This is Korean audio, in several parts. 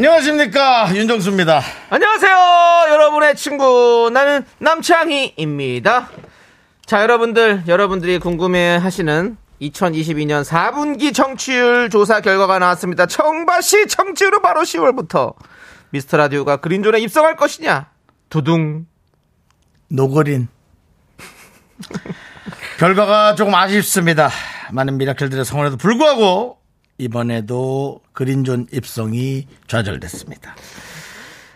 안녕하십니까 윤정수입니다. 안녕하세요, 여러분의 친구. 나는 남창희입니다. 자, 여러분들, 여러분들이 궁금해 하시는 2022년 4분기 청취율 조사 결과가 나왔습니다. 청바시 청취율은 바로 10월부터 미스터 라디오가 그린존에 입성할 것이냐? 두둥. 노거린. 결과가 조금 아쉽습니다. 많은 미라클들의 성원에도 불구하고 이번에도 그린존 입성이 좌절됐습니다.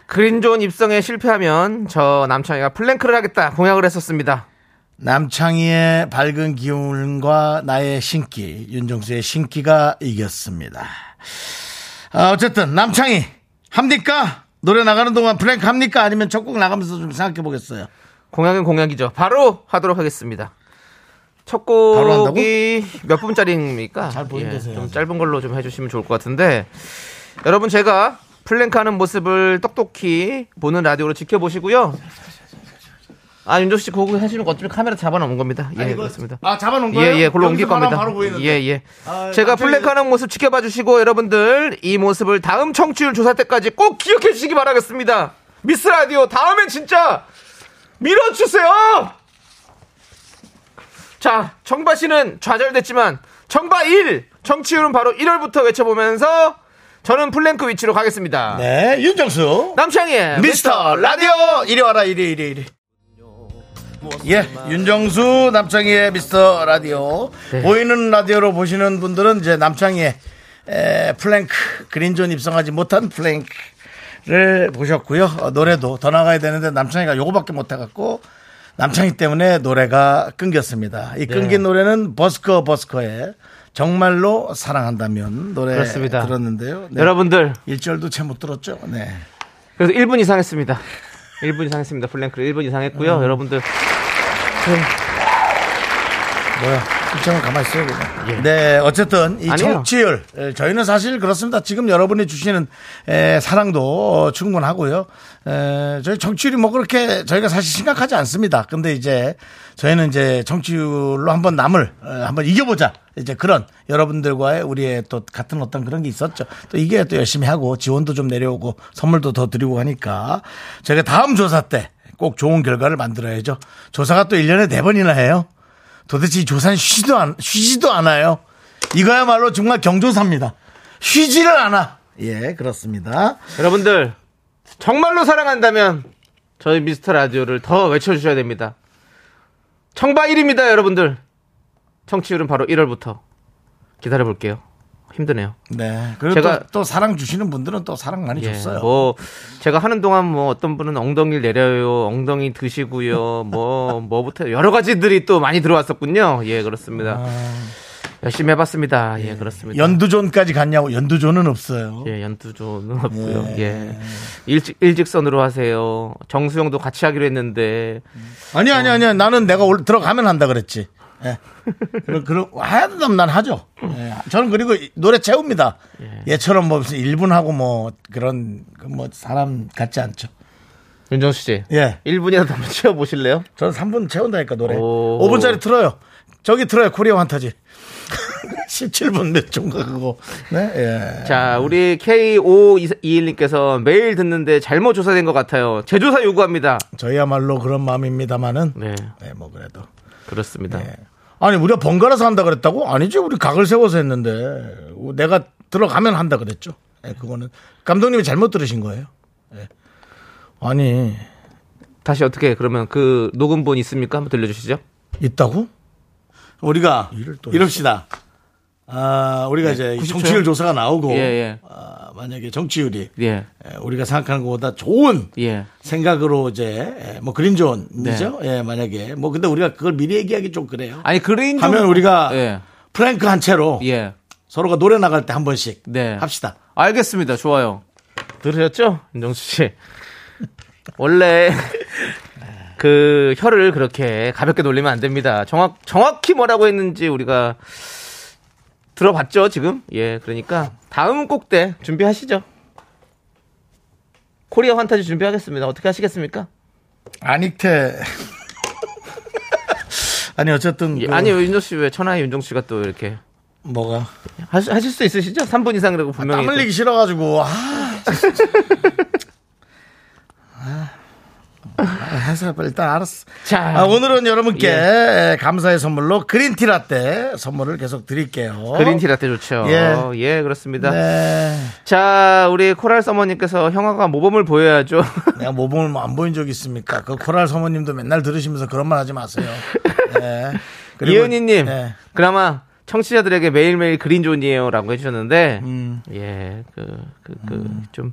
그린존 입성에 실패하면 저 남창희가 플랭크를 하겠다 공약을 했었습니다. 남창희의 밝은 기운과 나의 신기, 윤정수의 신기가 이겼습니다. 아, 어쨌든 남창희 합니까? 노래 나가는 동안 플랭크 합니까? 아니면 첫곡 나가면서 좀 생각해 보겠어요. 공약은 공약이죠. 바로 하도록 하겠습니다. 첫 곡이 몇 분짜리입니까? 잘 보이는 데서 좀. 짧은 걸로 좀 해주시면 좋을 것 같은데 여러분 제가 플랭크하는 모습을 똑똑히 보이는 라디오로 지켜보시고요. 아 윤정수 씨 그거 하시는 거 어차피 카메라 잡아놓은 겁니다. 예 이거- 그렇습니다. 아, 잡아놓은 거예요? 예, 예, 그걸로 옮길 겁니다. 바로 보이는데. 예, 예. 아, 제가 갑자기- 플랭크하는 모습 지켜봐 주시고 여러분들 이 모습을 다음 청취율 조사 때까지 꼭 기억해 주시기 바라겠습니다. 미스 라디오 다음엔 진짜 밀어주세요. 자, 정바 씨는 좌절됐지만 정바 1 청취율은 바로 1월부터 외쳐보면서 저는 플랭크 위치로 가겠습니다. 네, 윤정수. 남창희의 미스터 라디오 이리 와라 이리 이리 이리 예 윤정수 남창희의 미스터 라디오 네. 보이는 라디오로 보시는 분들은 이제 남창희의 에, 플랭크 그린존 입성하지 못한 플랭크를 보셨고요 어, 노래도 더 나가야 되는데 남창희가 요거밖에 못 해갖고 남창희 때문에 노래가 끊겼습니다 이 끊긴 노래는 버스커 버스커의 정말로 사랑한다면 노래 그렇습니다. 들었는데요 네. 여러분들 1절도 채 못 들었죠 네. 그래서 1분 이상 했습니다. 1분 이상 했습니다. 플랭크를 1분 이상 했고요. 여러분들 뭐야? 입장을 가만히 있어요, 그냥. 네, 어쨌든 이 아니에요. 청취율 에, 저희는 사실 그렇습니다. 지금 여러분이 주시는 에, 사랑도 어, 충분하고요. 에, 저희 정치율이 뭐 그렇게 저희가 사실 심각하지 않습니다. 근데 이제 저희는 이제 정치율로 한번 남을 에, 한번 이겨보자. 이제 그런 여러분들과의 우리의 또 같은 어떤 그런 게 있었죠. 또 이게 또 열심히 하고 지원도 좀 내려오고 선물도 더 드리고 하니까 저희가 다음 조사 때 꼭 좋은 결과를 만들어야죠. 조사가 또 1년에 4번이나 해요. 도대체 이 조사는 쉬지도, 않, 쉬지도 않아요. 이거야말로 정말 경조사입니다. 쉬지를 않아. 예, 그렇습니다. 여러분들 정말로 사랑한다면 저희 미스터 라디오를 더 외쳐주셔야 됩니다. 청바 1입니다, 여러분들. 청취율은 바로 1월부터 기다려 볼게요. 힘드네요. 네. 그리고 제가- 또, 또 사랑 주시는 분들은 또 사랑 많이 예, 줬어요. 뭐 제가 하는 동안 뭐 어떤 분은 엉덩이를 내려요, 엉덩이 드시고요, 뭐 뭐부터 여러 가지들이 또 많이 들어왔었군요. 예, 그렇습니다. 열심히 해봤습니다. 예, 그렇습니다. 아. 연두존까지 갔냐고. 연두존은 없어요. 예, 연두조는 없고요. 예. 일직, 일직선으로 하세요. 정수영도 같이 하기로 했는데, 아니, 아니, 아니. 나는 내가 올, 들어가면 한다 그랬지. 예. 그럼, 그럼, 하야든 난 하죠. 예. 저는 그리고 이 노래 채웁니다. 얘처럼 뭐 무슨 1분 하고 뭐 그런, 그뭐 사람 같지 않죠. 윤정수 씨. 예. 1분이라도 한번 채워보실래요? 저는 3분 채운다니까 노래. 오. 5분짜리 틀어요. 저기 틀어요. 코리아 환타지. 17분 몇 초인가 그거. 네. 예. 자, 우리 K5521님께서 매일 듣는데 잘못 조사된 것 같아요. 재조사 요구합니다. 저희야말로 그런 마음입니다만은. 네, 네, 뭐 그래도. 그렇습니다. 네. 아니 우리가 번갈아서 한다 그랬다고? 아니지. 우리 각을 세워서 했는데 내가 들어가면 한다 그랬죠. 예, 그거는 감독님이 잘못 들으신 거예요. 예. 아니 다시 어떻게, 그러면 그 녹음본 있습니까? 한번 들려주시죠. 있다고? 우리가 또 이럽시다. 아, 우리가 이제 90 초요? 정치율 조사가 나오고 예, 예. 아, 만약에 정치율이 예, 에, 우리가 생각하는 것보다 좋은 예. 생각으로 이제 에, 뭐 그린존이죠. 예, 만약에 뭐 근데 우리가 그걸 미리 얘기하기 좀 그래요. 아니, 그린. 좀- 하면 우리가 예, 프랭크 한 채로 예. 서로가 노래 나갈 때 한 번씩 네. 합시다. 알겠습니다. 좋아요. 들으셨죠? 윤정수 씨. 원래 그 혀를 그렇게 가볍게 놀리면 안 됩니다. 정확 정확히 뭐라고 했는지 우리가 들어봤죠, 지금? 예, 그러니까 다음 곡대 준비하시죠. 코리아 환타지 준비하겠습니다. 어떻게 하시겠습니까? 아닉테. 아니 어쨌든 예, 그 아니 윤정 씨 왜 천하의 윤정 씨가 또 이렇게 뭐가 하시, 하실 수 있으시죠? 3분 이상이라고 분명히 땀 흘리기 싫어가지고 아, 아, 아, 해서 일단 알았어. 자, 아, 오늘은 여러분께 예. 감사의 선물로 그린티 라떼 선물을 계속 드릴게요. 그린티 라떼 좋죠. 예. 예, 그렇습니다. 네. 자, 우리 코랄 서머님께서 형아가 모범을 보여야죠. 내가 모범을 뭐 안 보인 적 있습니까? 그 코랄 사모님도 맨날 들으시면서 그런 말 하지 마세요. 네. 이은희님, 네. 그나마 청취자들에게 매일매일 그린존이에요라고 해주셨는데, 음. 예, 그, 그, 그, 좀,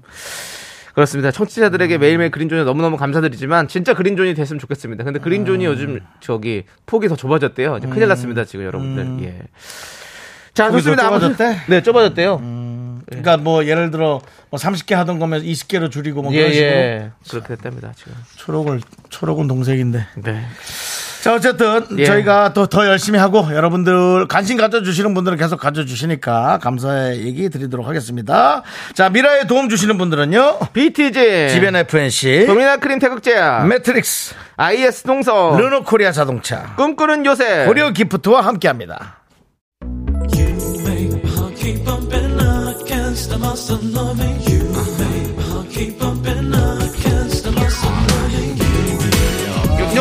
그렇습니다. 청취자들에게 매일매일 그린존이 너무너무 감사드리지만, 진짜 그린존이 됐으면 좋겠습니다. 근데 그린존이 음. 요즘, 저기, 폭이 더 좁아졌대요. 이제 큰일 났습니다, 지금 여러분들. 예. 자, 음. 좋습니다. 좁아졌대? 음. 네, 좁아졌대요. 그러니까 뭐 예를 들어 뭐 30개 하던 거면 20개로 줄이고 뭐 예, 그런 식으로 예. 그렇게 됐답니다, 지금. 초록을 초록은 동색인데. 네. 자 어쨌든 예. 저희가 또 더 열심히 하고 여러분들 관심 가져주시는 분들은 계속 가져주시니까 감사의 얘기 드리도록 하겠습니다. 자 미라에 도움 주시는 분들은요. BTG. 지벤 FNC, 도미나 크림 태극제약. 매트릭스, IS 동서. 르노 코리아 자동차, 꿈꾸는 요새. 고려 기프트와 함께 합니다.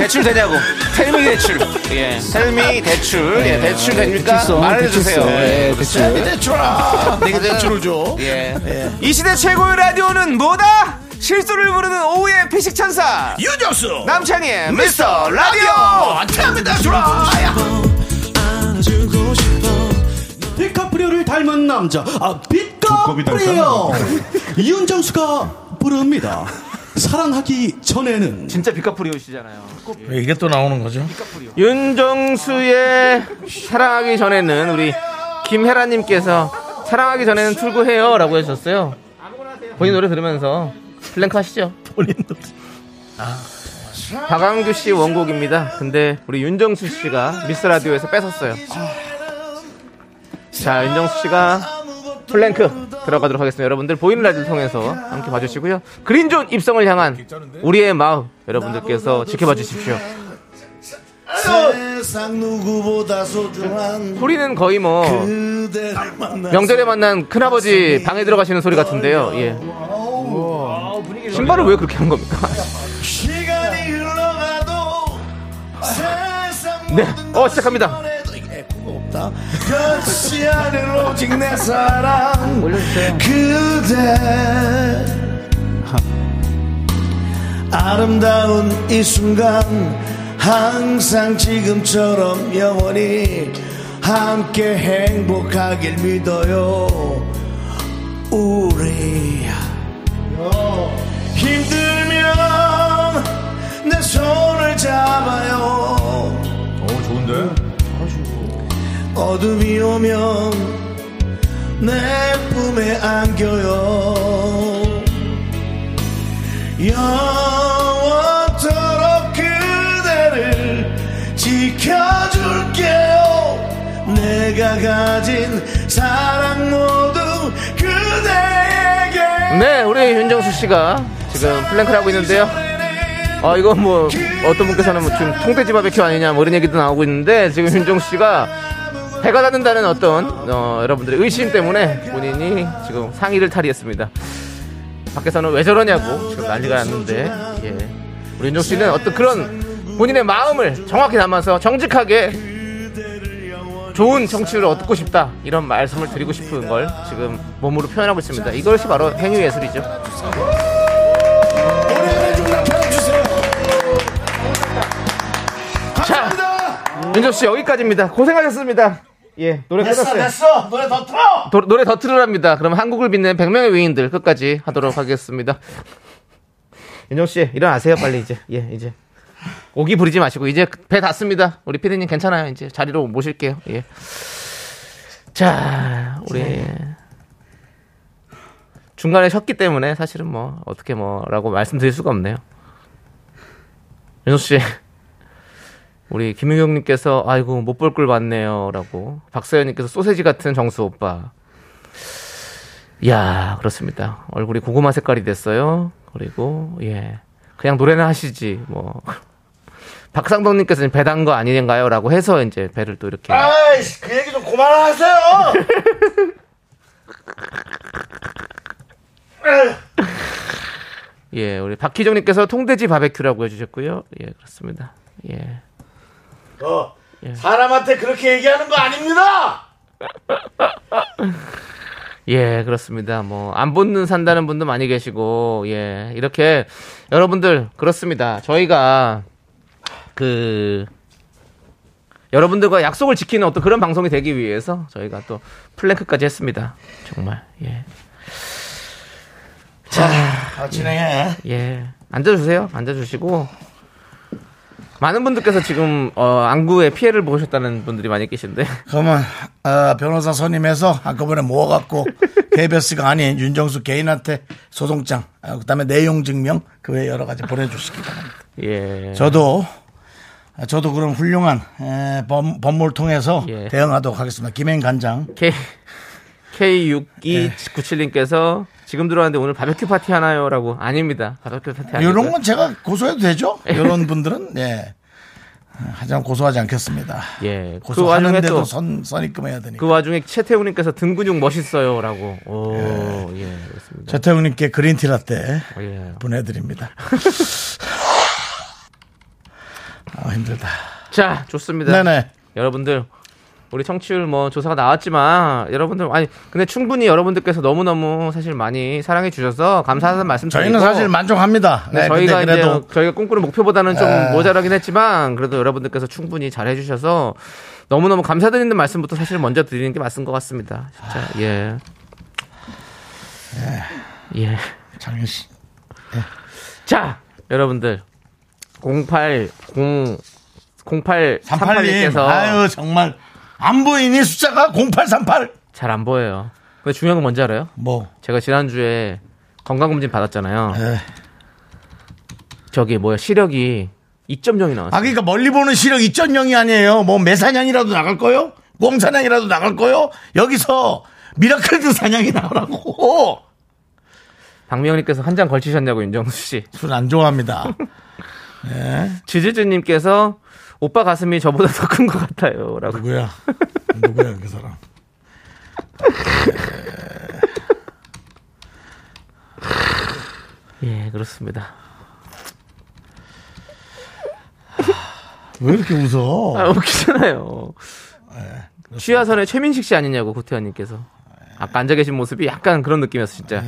대출 되냐고. 텔미 대출. 예. 텔미 대출. 예, 대출 됩니까? 대출성, 말해주세요. 대출성. 예, 대출. 이템이 대출아 내가 대출을 줘 예. 이 시대 최고의 라디오는 뭐다? 실수를 부르는 오후의 피식 천사. 유정수 남창희의 미스터 라디오. 이템이 대출아 디카프리오를 닮은 남자 아 디카프리오 이윤정수가 부릅니다 사랑하기 전에는 진짜 비카프리오시잖아요. 왜 이게 또 나오는 거죠? 윤정수의 사랑하기 전에는 우리 김혜라님께서 사랑하기 전에는 출구해요라고 해주셨어요. 본인 노래 들으면서 플랭크 하시죠. 본인도 박광규 씨 원곡입니다. 근데 우리 윤정수 씨가 미스 라디오에서 뺏었어요. 자, 윤정수 씨가 플랭크 들어가도록 하겠습니다. 여러분들 보이는 라디오 통해서 함께 봐주시고요. 그린존 입성을 향한 우리의 마음 여러분들께서 지켜봐 주십시오. 소리는 거의 뭐 명절에 만난 큰아버지 방에 들어가시는 소리 같은데요. 예. 신발을 왜 그렇게 한 겁니까? 네. 어, 시작합니다. 없다 그렇지 않을 오직 내 사랑. 그대. 아름다운 이 순간 항상 지금처럼 영원히 함께 행복하길 믿어요. 우리 힘들면 내 손을 잡아요. 오 좋은데 어둠이 오면 내 품에 안겨요. 영원토록 그대를 지켜줄게요. 내가 가진 사랑 모두 그대에게. 네, 우리 윤정수 씨가 지금 플랭크를 하고 있는데요. 아, 이거 뭐, 어떤 분께서는 뭐 지금 통돼지 바베큐 아니냐, 뭐 이런 얘기도 나오고 있는데, 지금 윤정수 씨가 해가 닿는다는 어떤, 어, 여러분들의 의심 때문에 본인이 지금 상의를 탈의했습니다. 밖에서는 왜 저러냐고 지금 난리가 났는데, 예. 우리 윤정수 씨는 어떤 그런 본인의 마음을 정확히 담아서 정직하게 좋은 청취율을 얻고 싶다 이런 말씀을 드리고 싶은 걸 지금 몸으로 표현하고 있습니다. 이것이 바로 행위 예술이죠. 감사합니다. 윤정 씨 여기까지입니다. 고생하셨습니다. 예, 노래 됐어, 끝났어요. 됐어. 노래 더 틀어. 도- 노래 더 틀으랍니다. 그럼 한국을 빛내는 100명의 외인들 끝까지 하도록 하겠습니다. 윤정 씨 일어나세요 빨리 이제. 예, 이제. 오기 부리지 마시고 이제 배 닿습니다. 우리 피디님 괜찮아요. 이제 자리로 모실게요. 예. 자, 우리 중간에 쉬었기 때문에 사실은 뭐 어떻게 뭐라고 말씀드릴 수가 없네요. 윤정 씨. 우리 김유경님께서 아이고 못 볼 걸 봤네요라고 박서연님께서 소세지 같은 정수 오빠. 이야 그렇습니다. 얼굴이 고구마 색깔이 됐어요. 그리고 예 그냥 노래나 하시지 뭐. 박상동님께서는 배단 거 아닌가요?라고 해서 이제 배를 또 이렇게 아이씨, 그 얘기 좀 그만하세요. 예 우리 박희정님께서 통돼지 바베큐라고 해주셨고요. 예 그렇습니다. 예 어, 사람한테 그렇게 얘기하는 거 아닙니다. 예, 그렇습니다. 뭐, 안 붙는 산다는 분도 많이 계시고, 예, 이렇게, 여러분들, 그렇습니다. 저희가, 그, 여러분들과 약속을 지키는 어떤 그런 방송이 되기 위해서 저희가 또 플랭크까지 했습니다. 정말, 예. 아, 진행해. 예. 앉아주세요. 앉아주시고. 많은 분들께서 지금, 어, 안구에 피해를 보셨다는 분들이 많이 계신데. 그러면 어, 변호사 선임해서 한꺼번에 모아갖고 KBS가 아닌 윤정수 개인한테 소송장, 어, 그다음에 내용 증명 그 외 여러 가지 보내주시기 바랍니다. 예. 저도 저도 그런 훌륭한 에, 법, 법무를 통해서 예. 대응하도록 하겠습니다. 김행 간장. K, K6297님께서 지금 들어왔는데 오늘 바베큐 파티 하나요? 라고. 아닙니다. 바베큐 파티 아니고. 이런 건 제가 고소해도 되죠? 이런 분들은 예. 하지만 고소하지 않겠습니다. 예. 그 고소하는데도 또, 선 선입금해야 되니까. 그 와중에 최태우님께서 등 근육 멋있어요. 라고. 오, 예, 그렇습니다. 최태웅님께 그린티 라떼 예. 보내드립니다. 아 힘들다. 자, 좋습니다. 네네. 여러분들, 우리 청취율 뭐 조사가 나왔지만, 여러분들, 아니, 근데 충분히 여러분들께서 너무 너무 사실 많이 사랑해 주셔서 감사하다는 말씀 드리고. 저희는 사실 만족합니다. 네, 네, 저희가 이제 저희가 꿈꾸는 목표보다는 좀 에. 모자라긴 했지만 그래도 여러분들께서 충분히 잘 해 주셔서 너무 너무 감사드리는 말씀부터 사실 먼저 드리는 게 맞은 것 같습니다. 진짜 예. 예. 장현 씨. 자, 여러분들 080 38님. 0838님께서 아유 정말 안 보이니 숫자가 0838. 잘 안 보여요. 근데 중요한 건 뭔지 알아요? 뭐. 제가 지난주에 건강검진 받았잖아요. 에. 저기 뭐야 시력이 2.0이 나왔어요. 아 그러니까 멀리 보는 시력 2.0이 아니에요. 뭐 매사냥이라도 나갈 거요? 꿩사냥이라도 나갈 거요? 여기서 미라클드 사냥이 나오라고. 박미영님께서 한 장 걸치셨냐고 윤정수 씨. 술 안 좋아합니다. 지지즈님께서 오빠 가슴이 저보다 더 큰 것 같아요. 라고. 누구야? 누구야 그 사람? 예, 그렇습니다. 왜 이렇게 웃어? 아, 웃기잖아요. 취하선의 최민식 씨 아니냐고, 구태환님께서. 아까 앉아 계신 모습이 약간 그런 느낌이었어, 진짜.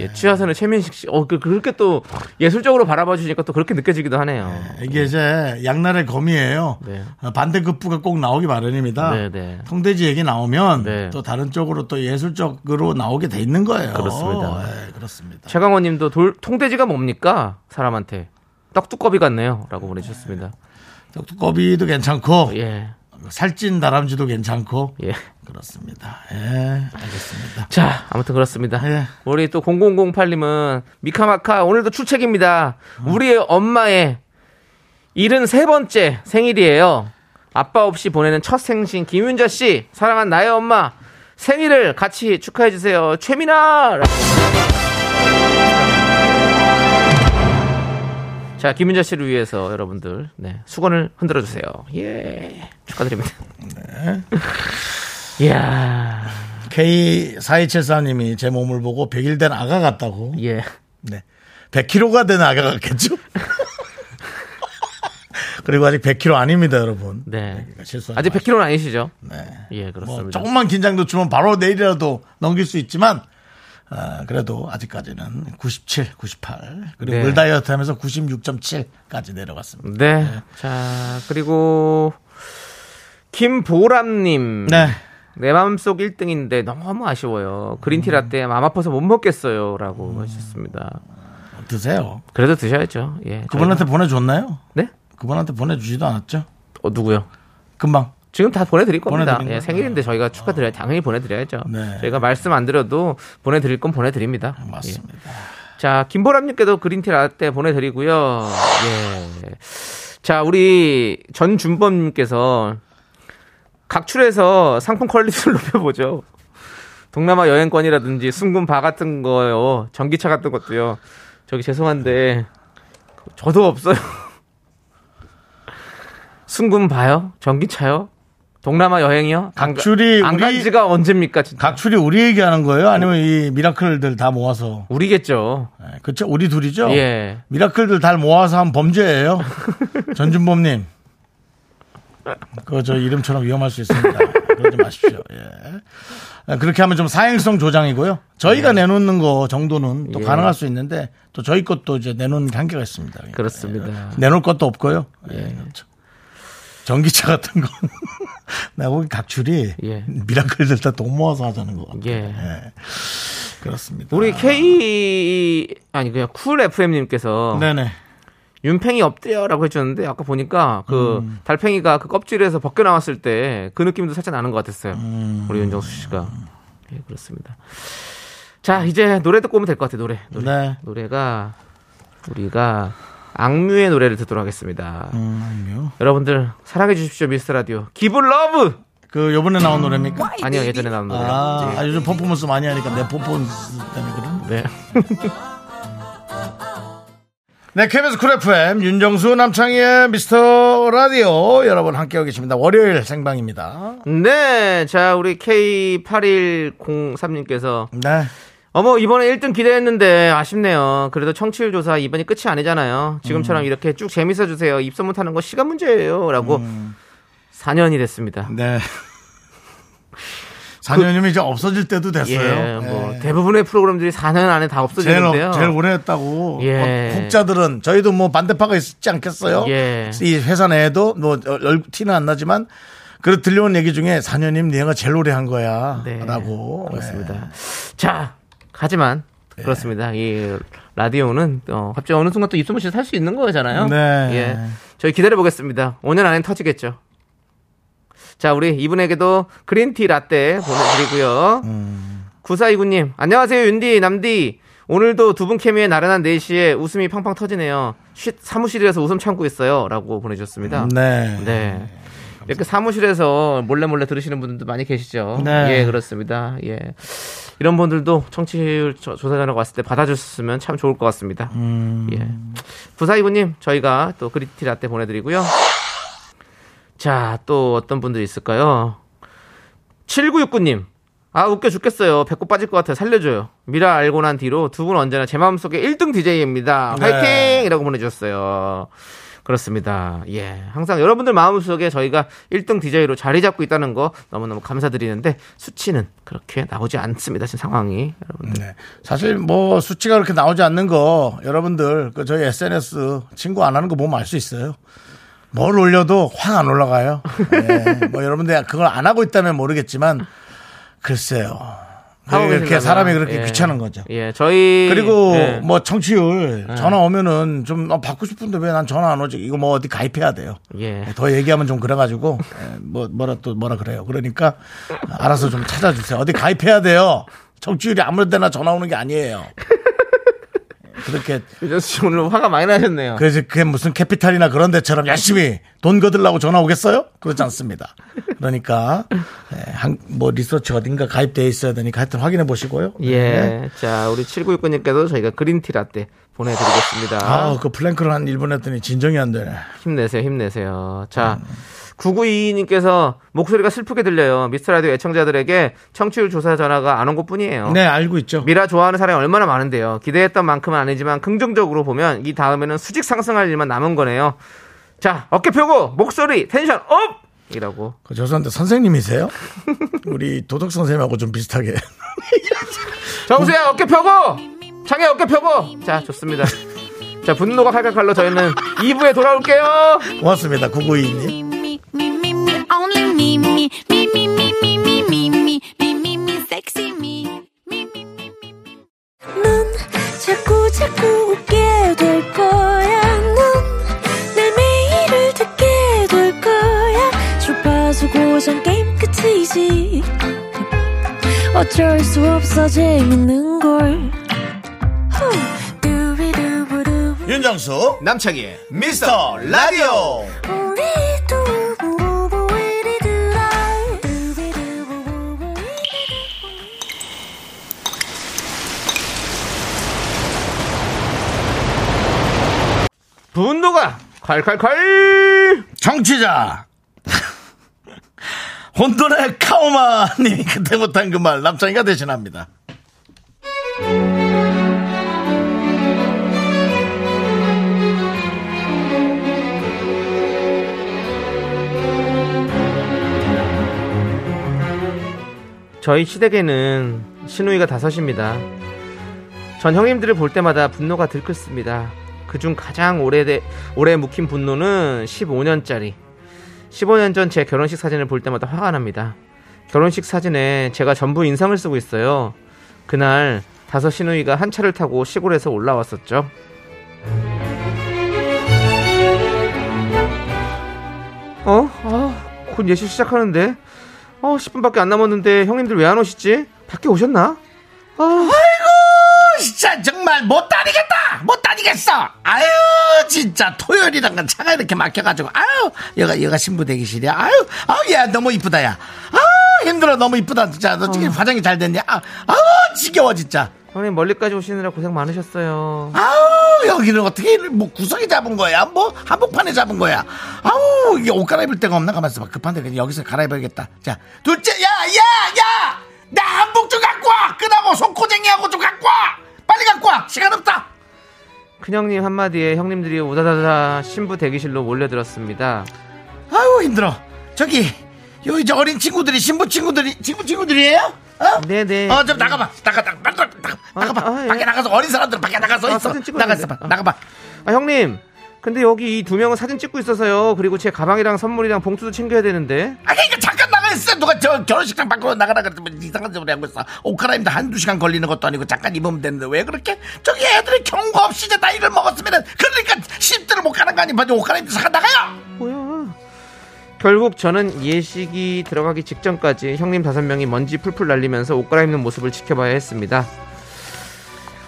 예, 취하선의 최민식 씨. 어, 그, 그렇게 또 예술적으로 바라봐 주시니까 또 그렇게 느껴지기도 하네요. 이게 이제 양날의 검이에요. 네. 어, 반대급부가 꼭 나오기 마련입니다. 네, 네. 통돼지 얘기 나오면 네. 또 다른 쪽으로 또 예술적으로 나오게 돼 있는 거예요. 그렇습니다. 네, 그렇습니다. 최강호 님도 돌, 통돼지가 뭡니까? 사람한테. 떡두꺼비 같네요. 라고 보내주셨습니다. 떡두꺼비도 괜찮고 예, 살찐 다람쥐도 괜찮고 예. 그렇습니다. 예, 알겠습니다. 자, 아무튼 그렇습니다. 예. 우리 또 0008님은 미카마카 오늘도 출첵입니다. 우리의 엄마의 73번째 생일이에요. 아빠 없이 보내는 첫 생신 김윤자 씨, 사랑한 나의 엄마 생일을 같이 축하해 주세요. 최민아. 라고. 자, 김윤자 씨를 위해서 여러분들 네, 수건을 흔들어 주세요. 예. 축하드립니다. 네. 이야. K4274님이 제 몸을 보고 100일 된 아가 같다고. 예. 네. 100kg가 된 아가 같겠죠? 그리고 아직 100kg 아닙니다, 여러분. 네. 실수하지 아직 100kg는 아니시죠? 네. 예, 뭐 그렇습니다. 조금만 긴장도 주면 바로 내일이라도 넘길 수 있지만 어, 그래도 아직까지는 97, 98 그리고 네. 물 다이어트 하면서 96.7까지 내려갔습니다. 네. 자, 그리고 김보람님. 네. 내 마음속 1등인데 너무 아쉬워요. 그린티 음. 라떼 마음 아파서 못 먹겠어요. 라고 하셨습니다. 드세요. 그래도 드셔야죠. 예. 그분한테 저희가- 보내줬나요? 네? 그분한테 보내주지도 않았죠? 어, 누구요? 금방. 지금 다 보내드릴 겁니다. 예? 생일인데 저희가 축하드려야 당연히 보내드려야죠. 네. 저희가 말씀 안 드려도 보내드릴 건 보내드립니다. 맞습니다. 예. 자, 김보람님께도 그린티 라떼 보내드리고요. 예. 자, 우리 전준범님께서 각출해서 상품 퀄리티를 높여보죠. 동남아 여행권이라든지 순금 바 같은 거요. 전기차 같은 것도요. 저기 죄송한데 저도 없어요. 순금 바요? 전기차요? 동남아 여행이요? 각출이 안간 우리- 지가 언제입니까? 진짜. 각출이 우리 얘기하는 거예요? 아니면 이 미라클들 다 모아서? 우리겠죠. 네, 그쵸? 우리 둘이죠? 예. 미라클들 다 모아서 한 범죄예요. 전준범님. 그거 저 이름처럼 위험할 수 있습니다. 그러지 마십시오. 예. 그렇게 하면 좀 사행성 조장이고요. 저희가 내놓는 거 정도는 또 예. 가능할 수 있는데 또 저희 것도 이제 내놓는 게 한계가 있습니다. 그러니까. 그렇습니다. 예. 내놓을 것도 없고요. 예. 그렇죠. 전기차 같은 거. 내가 보기 각출이 예. 미라클들 다 돈 모아서 하자는 거 같아요. 예. 그렇습니다. 우리 K 아니 그냥 쿨 FM님께서 네네. 윤팽이 없대요라고 해주셨는데 아까 보니까 그 음. 달팽이가 그 껍질에서 벗겨 나왔을 때 그 느낌도 살짝 나는 것 같았어요. 음. 우리 윤정수 씨가 예 그렇습니다. 자 이제 노래 듣고 오면 될 것 같아요. 노래 노래 네. 노래가 우리가 악뮤의 노래를 듣도록 하겠습니다. 음, 여러분들 사랑해 주십시오 미스터 라디오 Give Love 그 요번에 나온 노래입니까? 아니요 예전에 나온 노래. 아, 아, 요즘 퍼포먼스 많이 하니까 내 퍼포먼스 때문에 그런. 네. 네, KBS 쿨 FM 윤정수 남창희의 미스터 라디오 여러분 함께하고 계십니다. 월요일 생방입니다. 네, 자 우리 K8103님께서 네. 어머 이번에 1등 기대했는데 아쉽네요. 그래도 청취율 조사 이번이 끝이 아니잖아요. 지금처럼 이렇게 쭉 재밌어 주세요. 입소 못하는 거 시간 문제예요라고 4년이 됐습니다. 네. 4년이면 이제 없어질 때도 됐어요. 예, 뭐 예. 대부분의 프로그램들이 4년 안에 다 제일, 없어지는데요. 제일 오래 했다고. 예. 어, 혹자들은 저희도 뭐 반대파가 있지 않겠어요? 예. 이 회사 내에도 뭐 얼- 티는 안 나지만 그 들려온 얘기 중에 4년이면 네가 제일 오래 한 거야. 네, 라고. 그렇습니다. 자, 하지만 그렇습니다. 이 라디오는 어, 갑자기 어느 순간 또 입소문 씨살수 있는 거잖아요. 네. 예, 저희 기다려 보겠습니다. 5년 안에 터지겠죠. 자, 우리 이분에게도 그린티 라떼 보내드리고요. 음. 9429님, 안녕하세요, 윤디, 남디. 오늘도 두 분 케미에 나른한 4시에 웃음이 팡팡 터지네요. 쉿, 사무실에서 웃음 참고 있어요. 라고 보내주셨습니다. 네. 네. 이렇게 사무실에서 몰래 몰래 들으시는 분들도 많이 계시죠. 네. 예, 그렇습니다. 예. 이런 분들도 청취율 조- 조사 전화가 왔을 때 받아주셨으면 참 좋을 것 같습니다. 음. 예. 부사이구님, 저희가 또 그리티 라떼 보내드리고요. 자, 또 어떤 분들이 있을까요? 7969님. 아, 웃겨 죽겠어요. 배꼽 빠질 것 같아요. 살려줘요. 미라 알고 난 뒤로 두 분 언제나 제 마음속에 1등 DJ입니다. 네. 화이팅! 이라고 보내주셨어요. 그렇습니다. 예. 항상 여러분들 마음속에 저희가 1등 DJ로 자리 잡고 있다는 거 너무너무 감사드리는데 수치는 그렇게 나오지 않습니다. 지금 상황이. 여러분들. 네. 사실 뭐 수치가 그렇게 나오지 않는 거 여러분들 그 저희 SNS 친구 안 하는 거 보면 알 수 있어요. 뭘 올려도 확 안 올라가요. 네. 뭐 여러분들 그걸 안 하고 있다면 모르겠지만 글쎄요. 하고 그렇게 계신다면, 사람이 그렇게 예. 귀찮은 거죠. 예, 저희 그리고 예. 뭐 청취율 전화 오면은 좀 어, 받고 싶은데 왜 난 전화 안 오지? 이거 뭐 어디 가입해야 돼요. 예. 더 얘기하면 좀 그래가지고 예, 뭐 뭐라 또 뭐라 그래요. 그러니까 알아서 좀 찾아주세요. 어디 가입해야 돼요. 청취율이 아무데나 전화 오는 게 아니에요. 그렇게 윤정수 씨 오늘 화가 많이 나셨네요. 그래서 그게 무슨 캐피탈이나 그런 데처럼 열심히 돈 거들라고 전화 오겠어요? 그렇지 않습니다. 그러니까 예, 한, 뭐 리서치 어딘가 가입돼 있어야 되니까 하여튼 확인해 보시고요. 예. 네. 자, 우리 7969님께도 저희가 green tea latte 보내드리겠습니다. 아, 그 plank를 한 1분 했더니 진정이 안 되네. 힘내세요, 힘내세요. 자, 9922님께서 목소리가 슬프게 들려요. 미스터 라디오 애청자들에게 청취율 조사 전화가 안 온 것 뿐이에요. 네, 알고 있죠. 미라 좋아하는 사람이 얼마나 많은데요. 기대했던 만큼은 아니지만 긍정적으로 보면 이 다음에는 수직 상승할 일만 남은 거네요. 자, 어깨 펴고 목소리 tension up! 이라고. 그 죄송한데 선생님이세요? 우리 도덕 선생님하고 좀 비슷하게. 정수야 어깨 펴고 창희 어깨 펴고 자 좋습니다 자 분노가 칼칼칼로 저희는 2부에 돌아올게요 고맙습니다. 992님. 윤정수 남창희의 미스터 라디오. 분노가 칼칼칼 정취자. 혼돈의 카오마님이 그때 못한 그 말 남창이가 대신합니다. 저희 시댁에는 신우이가 다섯입니다. 전 형님들을 볼 때마다 분노가 들끓습니다. 그중 가장 오래돼, 오래 묵힌 분노는 15년짜리. 15년 전 제 결혼식 사진을 볼 때마다 화가 납니다. 결혼식 사진에 제가 전부 인상을 쓰고 있어요. 그날 다섯 신우이가 한 차를 타고 시골에서 올라왔었죠. 어? 아, 곧 예식 시작하는데. 어, 10분밖에 안 남았는데 형님들 왜 안 오시지? 밖에 오셨나? 아, 진짜 정말 못 다니겠다! 못 다니겠어! 아유 진짜 토요일이란 건 차가 이렇게 막혀가지고 아유 여가 여가 신부 대기실이야. 아유 아유 야 너무 이쁘다 야아 힘들어. 너무 이쁘다 진짜. 너 지금 화장이 잘 됐냐 아, 아우 지겨워 진짜. 형님 멀리까지 오시느라 고생 많으셨어요. 아우 여기는 어떻게 뭐 구석에 잡은 거야? 뭐 한복판에 잡은 거야? 아우 이게 옷 갈아입을 데가 없나? 가만 있어 봐. 급한데 그냥 여기서 갈아입어야겠다. 자 둘째 야야야 나 한복 좀 갖고 와! 끈하고 손코쟁이하고 좀 갖고 와 빨리 갖고 와 시간 없다 큰형님 한마디에 형님들이 우다다다 신부 대기실로 몰려들었습니다. 아유 힘들어 저기 여기 저 어린 친구들이 신부 친구들이 친구 친구들이에요? 어? 네네. 어 좀 나가봐 나가 나가 나가 나가 나가봐 아, 예. 밖에 나가서 어린 사람들 밖에 나가서 아, 있어 사진 찍어야 나가 되는데. 있어봐 아. 나가봐 아, 형님. 근데 여기 이 두 명은 사진 찍고 있어서요. 그리고 제 가방이랑 선물이랑 봉투도 챙겨야 되는데. 아 그러니까 잠깐 있어. 누가 저 결혼식장 밖으로 나가라 그랬더니 이상한 소리 하고 있어. 옷 갈아입는데 한두 시간 걸리는 것도 아니고 잠깐 입으면 되는데 왜 그렇게? 저기 애들이 경고 없이 이제 나이를 먹었으면은 그러니까 쉼들을 못 가는 거 아니 먼저 옷 갈아입고 잠깐 나가요? 뭐야. 결국 저는 예식이 들어가기 직전까지 형님 다섯 명이 먼지 풀풀 날리면서 옷 갈아입는 모습을 지켜봐야 했습니다.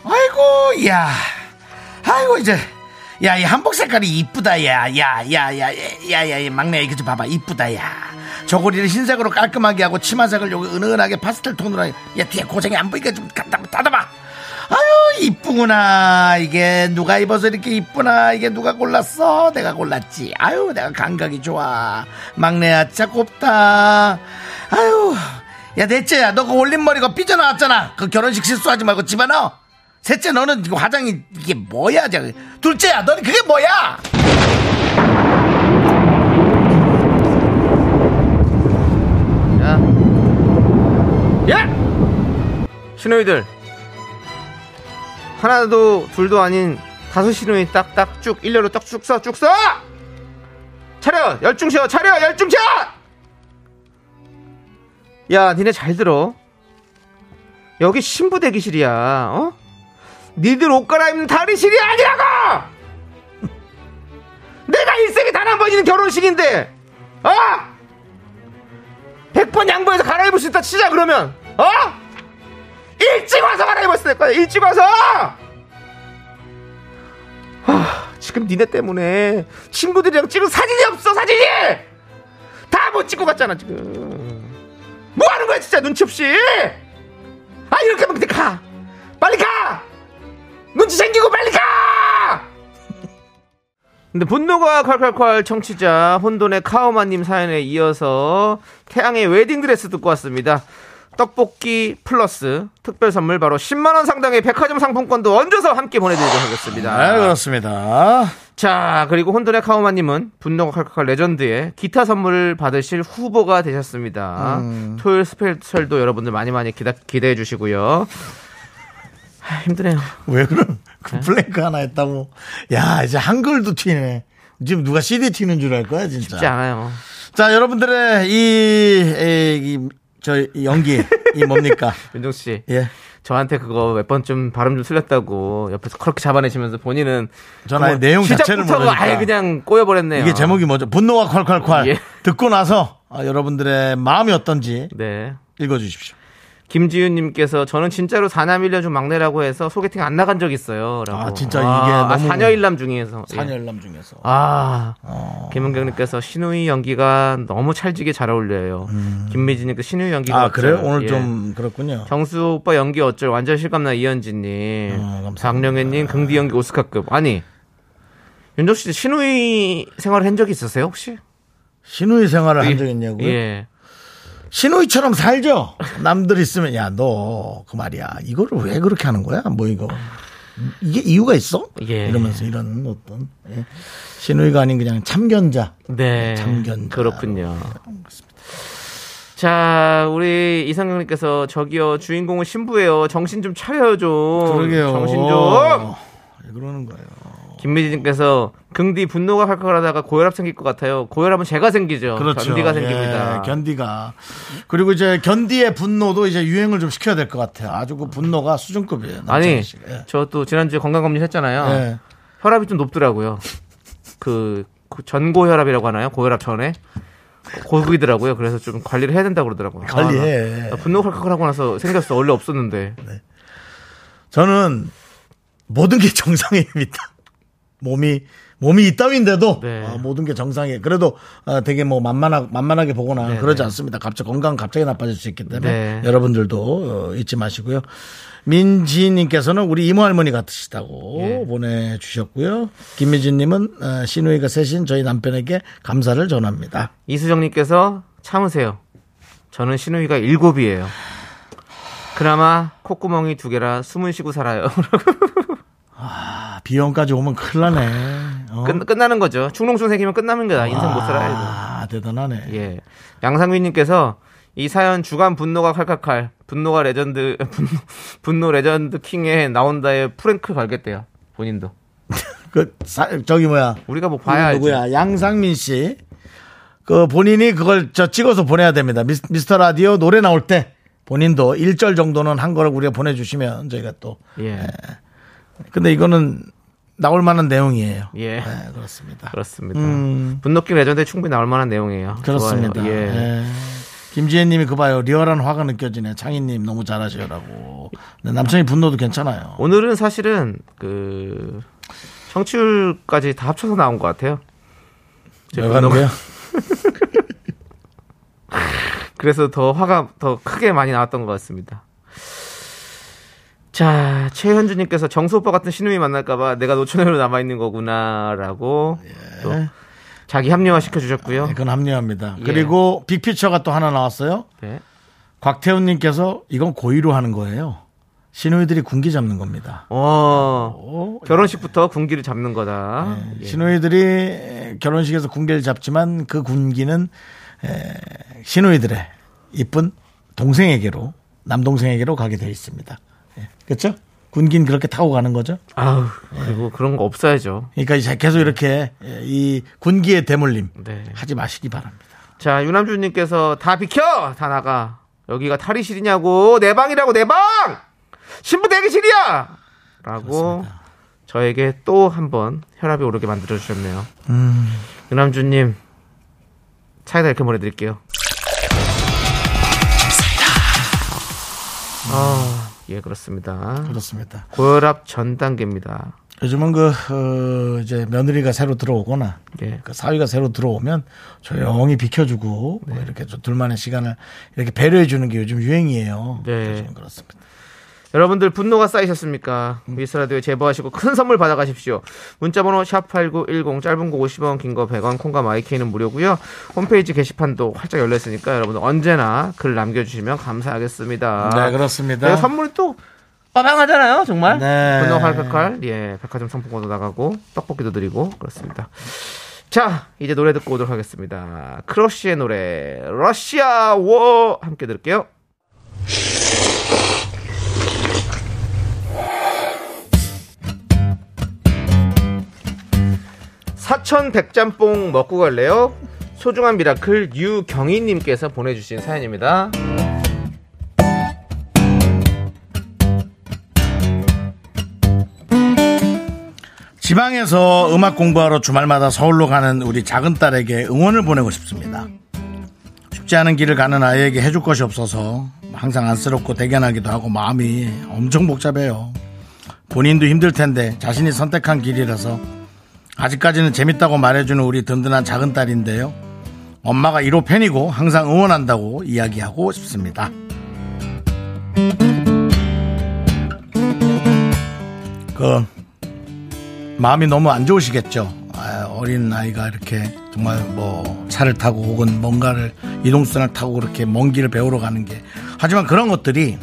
아이고 야. 아이고 이제 야 이 한복 색깔이 이쁘다 야 야 야 야 야 야 야 막내 이거 좀 봐봐. 이쁘다 야. 저고리를 흰색으로 깔끔하게 하고 치마색을 여기 은은하게 파스텔 톤으로 야 뒤에 고생이 안 보이게 좀 갖다 닫아봐. 아유 이쁘구나. 이게 누가 입어서 이렇게 이쁘나. 이게 누가 골랐어? 내가 골랐지. 아유 내가 감각이 좋아. 막내야 진짜 곱다. 아유. 야 넷째야 너 그 올림머리가 삐져나왔잖아. 그 결혼식 실수하지 말고 집어넣어 셋째 너는 화장이 이게 뭐야 저 둘째야 너는 그게 뭐야 야. 야! 신호이들. 하나도 둘도 아닌 다섯 신호이 딱딱 쭉 일렬로 딱쭉 써, 쭉 써! 차려! 열중 셔! 차려! 열중 셔! 야, 니네 잘 들어. 여기 신부 대기실이야, 어? 니들 옷 갈아입는 다리실이 아니라고! 내가 일생에 단 한 번 있는 결혼식인데, 어? 100번 양보해서 갈아입을 수 있다 치자 그러면. 어? 일찍 와서 갈아입었을 될 거야 일찍 와서! 하, 지금 니네 때문에 친구들이랑 찍은 사진이 없어 사진이! 다 못 찍고 갔잖아 지금. 뭐 하는 거야 진짜 눈치 없이? 아 이렇게 하면 가. 빨리 가 눈치 챙기고 빨리 가 근데 분노가 콸콸콸 청취자 혼돈의 카오마님 사연에 이어서 태양의 웨딩드레스 듣고 왔습니다. 떡볶이 플러스 특별 선물 바로 10만 원 상당의 백화점 상품권도 얹어서 함께 보내드리도록 하겠습니다. 네 그렇습니다 자, 그리고 혼돈의 카오마님은 분노가 칼칼 레전드의 기타 선물을 받으실 후보가 되셨습니다. 토요일 스페셜도 여러분들 많이 많이 기다, 기대해 주시고요. 아, 힘드네요. 왜 그런 그 플랭크 하나 했다고? 야 이제 한글도 튀네. 지금 누가 CD 튀는 줄 알 거야 진짜. 쉽지 않아요. 자 여러분들의 이저 연기 이 뭡니까? 윤종 씨. 예. 저한테 그거 몇번좀 발음 좀 틀렸다고 옆에서 그렇게 잡아내시면서 본인은 전 아예 그거 내용 자체를 모르니까. 아예 그냥 꼬여버렸네요. 이게 제목이 뭐죠? 분노가 콸콸콸. 예. 듣고 나서 아, 여러분들의 마음이 어떤지 네. 읽어주십시오. 김지윤님께서 저는 진짜로 4남 1녀 중 막내라고 해서 소개팅 안 나간 적 있어요. 라고. 아, 진짜 이게 아, 너무- 사녀 일남 중에서. 예. 사녀일남 중에서. 아, 김은경님께서 신우이 연기가 너무 찰지게 잘 어울려요. 김미진님께서 신우이 연기가 아. 그래요? 오늘 예. 좀 그렇군요. 정수 오빠 연기 어쩔 완전 실감나 이현진님, 어, 감사합니다. 박명현님 긍디 연기 오스카급. 아니 윤정 씨 신우이 생활을 한 적이 있으세요 혹시? 신우이 생활을 예. 한적 있냐고요? 예. 신우이처럼 살죠. 남들 있으면 야 너 그 말이야 이거를 왜 그렇게 하는 거야? 뭐 이거 이게 이유가 있어? 예. 이러면서 이런 어떤 예. 신우이가 아닌 그냥 참견자. 네. 참견자. 그렇군요. 자, 우리 이상경님께서 저기요 주인공은 신부예요. 정신 좀 차려요 좀. 그러게요. 정신 좀. 왜 그러는 거예요? 김미진님께서 긍디 분노가 칼칼하다가 고혈압 생길 것 같아요. 고혈압은 제가 생기죠. 그렇죠. 견디가 생깁니다. 예, 견디가. 그리고 이제 견디의 분노도 이제 유행을 좀 시켜야 될 것 같아요. 아주 그 분노가 수준급이에요. 아니. 예. 저또 지난주에 건강검진 했잖아요. 예. 혈압이 좀 높더라고요. 그, 그 전고혈압이라고 하나요? 고혈압 전에? 고급이더라고요. 그래서 좀 관리를 해야 된다고 그러더라고요. 관리해. 아, 나 분노가 칼칼하고 나서 생겼어. 원래 없었는데. 저는 모든 게 정상입니다. 몸이 몸이 이따윈데도 네. 어, 모든 게 정상이에요. 그래도 어, 되게 뭐 만만하, 만만하게 보거나 네, 그러지 네. 않습니다. 갑자기 건강 갑자기 나빠질 수 있기 때문에 네. 여러분들도 어, 잊지 마시고요. 민지님께서는 우리 이모 할머니 같으시다고 예. 보내주셨고요. 김미진님은 어, 시누이가 셋인 저희 남편에게 감사를 전합니다. 이수정님께서 참으세요. 저는 시누이가 일곱이에요. 그나마 콧구멍이 두 개라 숨은 쉬고 살아요. 아, 비염까지 오면 큰일 나네. 어? 끝, 끝나는 거죠. 축농증 생기면 끝나는 거다. 인생 못 살아야 돼. 아, 대단하네. 예. 양상민님께서 이 사연 주간 분노가 칼칼칼 분노가 레전드 분노, 분노 legend king에 나온다에 프랭크 갈겠대요. 본인도. 그 사- 저기 뭐야? 우리가 뭐 봐야 알지. 누구야? 양상민 씨. 그 본인이 그걸 저 찍어서 보내야 됩니다. 미스, 미스터 라디오 노래 나올 때 본인도 1절 정도는 한 거를 우리가 보내주시면 저희가 또. 예. 근데 이거는 나올 만한 내용이에요. 예. 네, 그렇습니다. 그렇습니다. 음. 분노king legend에 충분히 나올 만한 내용이에요. 그렇습니다. 좋아요. 예. 예. 김지혜 님이 그 봐요. 리얼한 화가 느껴지네. 창희 님 너무 잘하셔요라고. 근데 남창희 분노도 괜찮아요. 오늘은 사실은 그 청취율까지 다 합쳐서 나온 것 같아요. 제왜 분노가-? 그래서 더 화가 더 크게 많이 나왔던 것 같습니다. 자, 최현주님께서 정수 오빠 같은 신우이 만날까봐 내가 노처녀로 남아있는 거구나라고 또 자기 합리화 시켜주셨고요. 네, 그건 합리합니다. 예. 그리고 빅피처가 또 하나 나왔어요. 네. 곽태훈님께서 이건 고의로 하는 거예요. 신우이들이 군기 잡는 겁니다. 어, 결혼식부터 군기를 잡는 거다. 네, 예. 신우이들이 결혼식에서 군기를 잡지만 그 군기는 에, 신우이들의 이쁜 동생에게로 남동생에게로 가게 되어 있습니다. 그렇죠? 군기는 그렇게 타고 가는 거죠. 아우, 그리고 그런 거 없어야죠. 그러니까 이제 계속 이렇게 에, 이 군기의 대물림 네. 하지 마시기 바랍니다. 자, 유남주님께서 다 비켜! 다 나가. 여기가 탈의실이냐고! 내 방이라고, 내 방! 신부 대기실이야! 라고 저에게 또 한 번 혈압이 오르게 만들어 주셨네요. 유남주님, 차에다 이렇게 보내드릴게요. 아, 예, 그렇습니다. 그렇습니다. 고혈압 전 단계입니다. 요즘은 그 어, 이제 며느리가 새로 들어오거나 예. 그 사위가 새로 들어오면 조용히 비켜주고 네. 뭐 이렇게 좀 둘만의 시간을 이렇게 배려해 주는 게 요즘 유행이에요. 네. 요즘 그렇습니다. 여러분들 분노가 쌓이셨습니까? 미스라디오에 제보하시고 큰 선물 받아가십시오. 문자번호 샵8910 짧은 거 50원 긴 거 100원 콩과 마이케이는 무료고요. 홈페이지 게시판도 활짝 열렸으니까 여러분들 언제나 글 남겨주시면 감사하겠습니다. 네 그렇습니다. 네, 선물이 또 빠방하잖아요 정말 네. 분노 활칼칼 예 백화점 상품권도 나가고 떡볶이도 드리고 그렇습니다. 자 이제 노래 듣고 오도록 하겠습니다. 크러쉬의 노래 Rush Hour 함께 들을게요. 사천 백짬뽕 먹고 갈래요? 소중한 미라클 유경희님께서 보내주신 사연입니다. 지방에서 음악 공부하러 주말마다 서울로 가는 우리 작은 딸에게 응원을 보내고 싶습니다. 쉽지 않은 길을 가는 아이에게 해줄 것이 없어서 항상 안쓰럽고 대견하기도 하고 마음이 엄청 복잡해요. 본인도 힘들 텐데 자신이 선택한 길이라서 아직까지는 재밌다고 말해주는 우리 든든한 작은 딸인데요. 엄마가 1호 팬이고 항상 응원한다고 이야기하고 싶습니다. 그 마음이 너무 안 좋으시겠죠. 아, 어린 아이가 이렇게 정말 뭐 차를 타고 혹은 뭔가를 이동수단을 타고 그렇게 먼 길을 배우러 가는 게 하지만 그런 것들이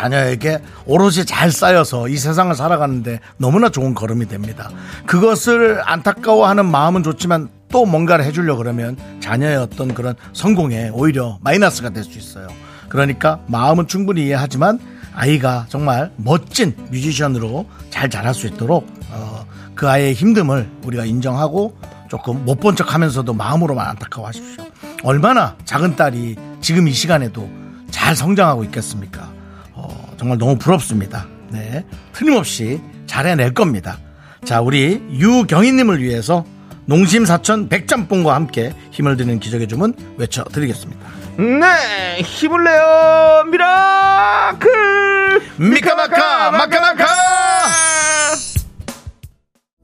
자녀에게 오롯이 잘 쌓여서 이 세상을 살아가는데 너무나 좋은 걸음이 됩니다. 그것을 안타까워하는 마음은 좋지만 또 뭔가를 해주려 그러면 자녀의 어떤 그런 성공에 오히려 마이너스가 될 수 있어요. 그러니까 마음은 충분히 이해하지만 아이가 정말 멋진 뮤지션으로 잘 자랄 수 있도록 어, 그 아이의 힘듦을 우리가 인정하고 조금 못 본 척 하면서도 마음으로만 안타까워 하십시오. 얼마나 작은 딸이 지금 이 시간에도 잘 성장하고 있겠습니까? 어, 정말 너무 부럽습니다. 네. 틀림없이 잘 해낼 겁니다. 자, 우리 유경희님을 위해서 농심 사천 백짬뽕과 함께 힘을 드리는 기적의 주문 외쳐드리겠습니다. 네, 힘을 내요, 미라클! 미카마카 마카마카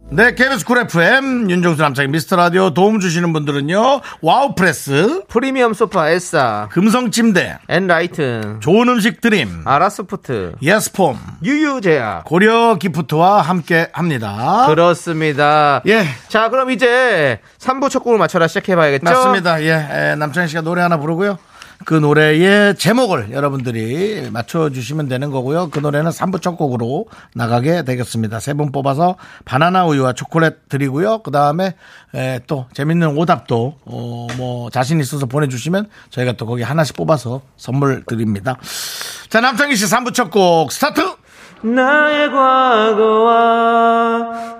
네 KBS 쿨 FM 윤정수 남창희 미스터 라디오 도움 주시는 분들은요 와우프레스 프리미엄 소파 에싸, 금성 침대 엔라이튼, 좋은 음식 드림 아라스푸트, 예스폼 유유제약. 고려 기프트와 함께 합니다 그렇습니다. 예 자, 그럼 이제 3부 첫 곡을 맞춰라 시작해 봐야겠죠? 맞습니다 예 에, 남창희 씨가 노래 하나 부르고요 그 노래의 제목을 여러분들이 맞춰주시면 되는 거고요. 그 노래는 3부 첫 곡으로 나가게 되겠습니다. 세 분 뽑아서 바나나 우유와 초콜릿 드리고요. 그 다음에 또 재밌는 오답도 어, 뭐 자신 있어서 보내주시면 저희가 또 거기 하나씩 뽑아서 선물 드립니다. 자 남창희 씨 3부 첫 곡 스타트. 나의 과거와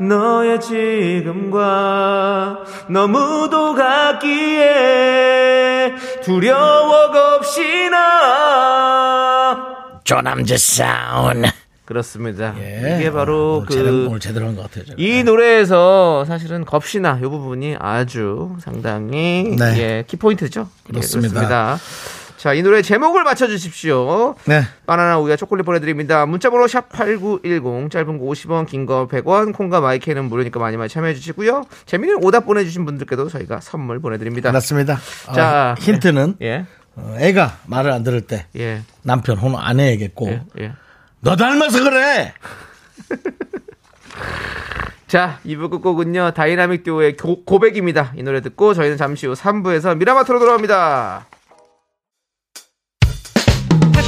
너의 지금과 너무도 같기에 두려워 겁시나 조남재 사운. 그렇습니다. 예. 이게 바로 제대로, 그 오늘 제대로 한 것 같아요. 제가. 이 노래에서 사실은 겁시나 이 부분이 아주 상당히 네. 예, 키포인트죠. 예, 그렇습니다. 그렇습니다. 자, 이 노래 제목을 맞춰주십시오. 네. 바나나 우유와 초콜릿 보내드립니다. 문자번호 샵8910 짧은 거 50원 긴 거 100원 콩과 마이크는 무료니까 많이 많이 참여해 주시고요. 재미있는 오답 보내주신 분들께도 저희가 선물 보내드립니다. 맞습니다. 자, 어, 힌트는 예, 어, 애가 말을 안 들을 때 예, 남편 혹은 아내에게 꼭 예, 예. 너 닮아서 그래. 자, 2부 끝곡은요, 다이나믹 듀오의 고, 고백입니다. 이 노래 듣고 저희는 잠시 후 3부에서 미라마트로 돌아옵니다.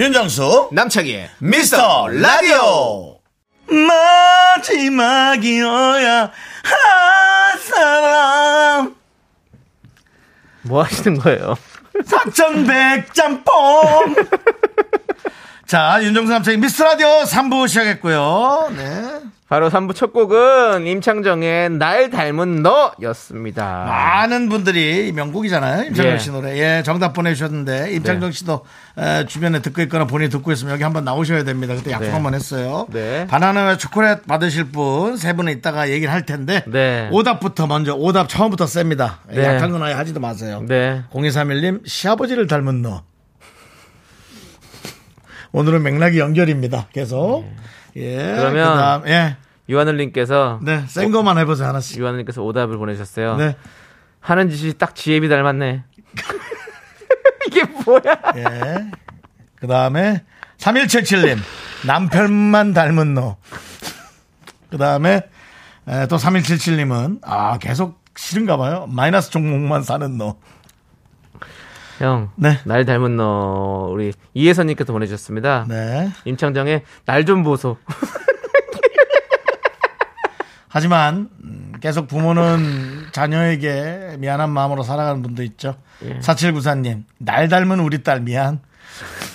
윤정수 남창희의 미스터 라디오 마지막이어야 할 사람 뭐 하시는 거예요? 사천백 짬뽕 자 윤정수 남창희 미스터 라디오 3부 시작했고요 네. 바로 3부 첫 곡은 임창정의 날 닮은 너였습니다. 많은 분들이 이 명곡이잖아요. 임창정 예. 씨 노래. 예, 정답 보내주셨는데, 임창정 네. 씨도 에, 주변에 듣고 있거나 본인이 듣고 있으면 여기 한번 나오셔야 됩니다. 그때 약속 네. 한번 했어요. 네. 바나나와 초콜릿 받으실 분 세 분은 이따가 얘기를 할 텐데, 네. 오답부터 먼저, 오답 처음부터 셉니다. 네. 약한 건 아예 하지도 마세요. 네. 0231님, 시아버지를 닮은 너. 오늘은 맥락이 연결입니다. 계속. 예. 네. 그러면 그다음, 예. 유하늘님께서 네. 센 거만 해보세요, 하나씩. 유하늘님께서 오답을 보내주셨어요. 네. 하는 짓이 딱 지혜비 닮았네. 이게 뭐야? 예. 그 다음에 3177님 남편만 닮은 너. 그 다음에 또 3177님은 아 계속 싫은가 봐요. 마이너스 종목만 사는 너. 형, 네. 날 닮은 너 우리 이혜선님께서 보내주셨습니다. 네. 임창정의 날 좀 보소. 하지만 음, 계속 부모는 자녀에게 미안한 마음으로 살아가는 분도 있죠. 예. 4794님 날 닮은 우리 딸 미안.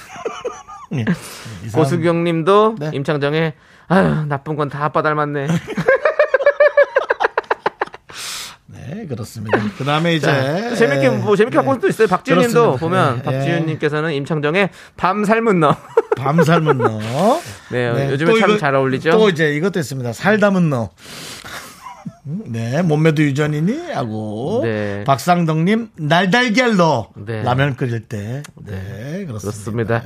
예. 고수경님도 네. 임창정의 아유 나쁜 건 다 아빠 닮았네. 네 그렇습니다. 그 다음에 이제 자, 재밌게 뭐 재밌게 갖고 도 있어요. 박지윤 님도 그렇습니다. 보면 예. 박지윤 님께서는 임창정의 밤 삶은 너. 밤 삶은 너. 네, 요즘에 또참잘 어울리죠. 또 이제 이것도 있습니다. 살 담은 너. 네, 몸매도 유전이니? 하고. 네. 박상덕님, 날달걀 너. 네. 라면 끓일 때. 네, 그렇습니다. 그렇습니다.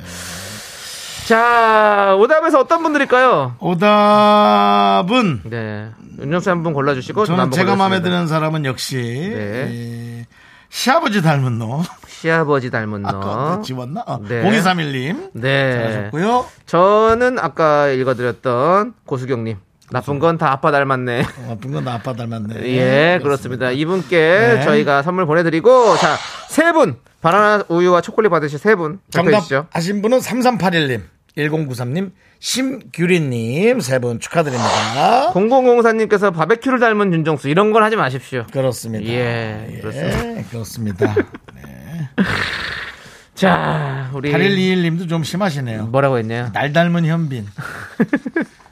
자, 오답에서 어떤 분들일까요? 오답은, 네. 윤정수 한 분 골라 주시고 저는 저는 제가 마음에. 드는 사람은 역시, 네. 이, 시아버지 닮은 너. 시아버지 닮은 아까 너. 지웠나? 어, 네. 0231님. 네. 잘하셨고요. 저는 아까 읽어드렸던 고수경님. 나쁜 건 다 아빠 닮았네. 나쁜 건나 아빠 닮았네. 예, 그렇습니다. 이분께 네. 저희가 선물 보내드리고, 자, 세 분. 바나나 우유와 초콜릿 받으실 세 분. 정답 발표해주시죠. 하신 분은 3381님, 1093님, 심규리님 세 분 축하드립니다. 0004님께서 바베큐를 닮은 윤정수. 이런 건 하지 마십시오. 그렇습니다. 예, 그렇습니다. 그렇습니다. 자, 우리. 8121님도 좀 심하시네요. 뭐라고 했네요? 날 닮은 현빈.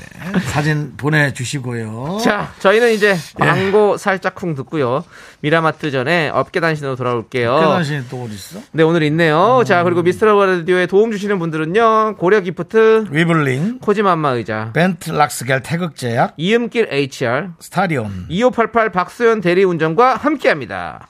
네, 사진 보내주시고요. 자, 저희는 이제 예. 광고 살짝 쿵 듣고요. 미라마트 전에 업계 단신으로 돌아올게요. 그 단신이 또 어디 있어? 네, 오늘 있네요. 자, 그리고 미스터 라디오에 도움 주시는 분들은요. 고려 기프트, 위블링, 코지맘마 의자, 벤트 락스겔 태극제약, 이음길 HR, 스타리온. 2588 박소연 대리운전과 함께 합니다.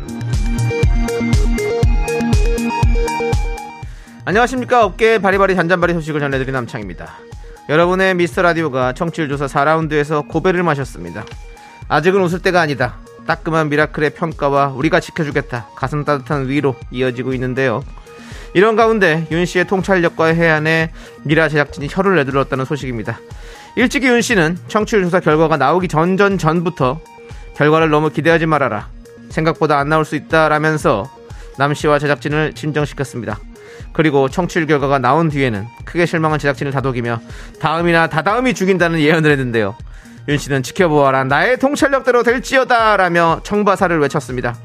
안녕하십니까. 업계 바리바리 잔잔바리 소식을 전해드린 남창입니다. 여러분의 미스터 라디오가 청취율 조사 4라운드에서 고배를 마셨습니다. 아직은 웃을 때가 아니다. 따끔한 미라클의 평가와 우리가 지켜주겠다. 가슴 따뜻한 위로 이어지고 있는데요. 이런 가운데 윤 씨의 통찰력과 해안에 미라 제작진이 혀를 내둘렀다는 소식입니다. 일찍이 윤 씨는 청취율 조사 결과가 나오기 전전 전부터 결과를 너무 기대하지 말아라. 생각보다 안 나올 수 있다라면서 남 씨와 제작진을 진정시켰습니다. 그리고 청취율 결과가 나온 뒤에는 크게 실망한 제작진을 다독이며 다음이나 다다음이 죽인다는 예언을 했는데요. 윤 씨는 지켜보아라 나의 통찰력대로 될지어다라며 청바사를 외쳤습니다.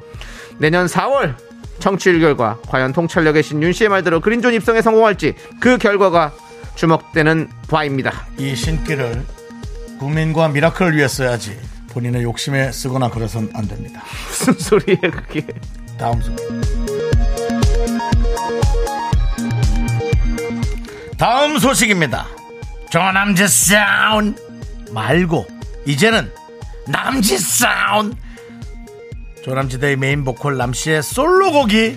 내년 4월 청취율 결과 과연 통찰력의 신 윤 씨의 말대로 그린존 입성에 성공할지 그 결과가 주목되는 바입니다. 이 신기를 국민과 미라클을 위해 써야지. 본인의 욕심에 쓰거나 그래선 안 됩니다. 무슨 소리예요 그게? 다음 소식. 다음 소식입니다. 조남지 사운 말고 이제는 남지 사운 조남지대의 메인 보컬 남씨의 솔로곡이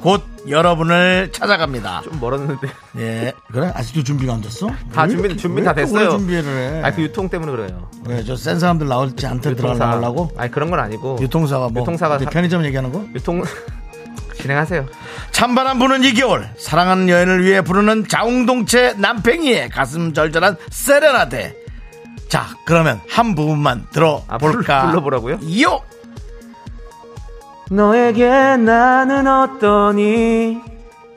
곧 여러분을 찾아갑니다. 좀 멀었는데. 예, 그래? 아직도 준비가 안 됐어? 다 왜 준비 이렇게- 준비 왜다 됐어요. 준비를 해? 아 그 유통 때문에 그래요. 왜, 저 센 사람들 나올지 않대 들어가려고? 아니 그런 건 아니고. 유통사가 뭐? 유통사가 사- 편의점 얘기하는 거? 유통 진행하세요. 찬바람 부는 이 겨울 사랑하는 여인을 위해 부르는 자웅동체 남팽이의 가슴 절절한 세레나데 자 그러면 한 부분만 아, 들어볼까 불- 불러보라고요? 요 너에게 나는 어떠니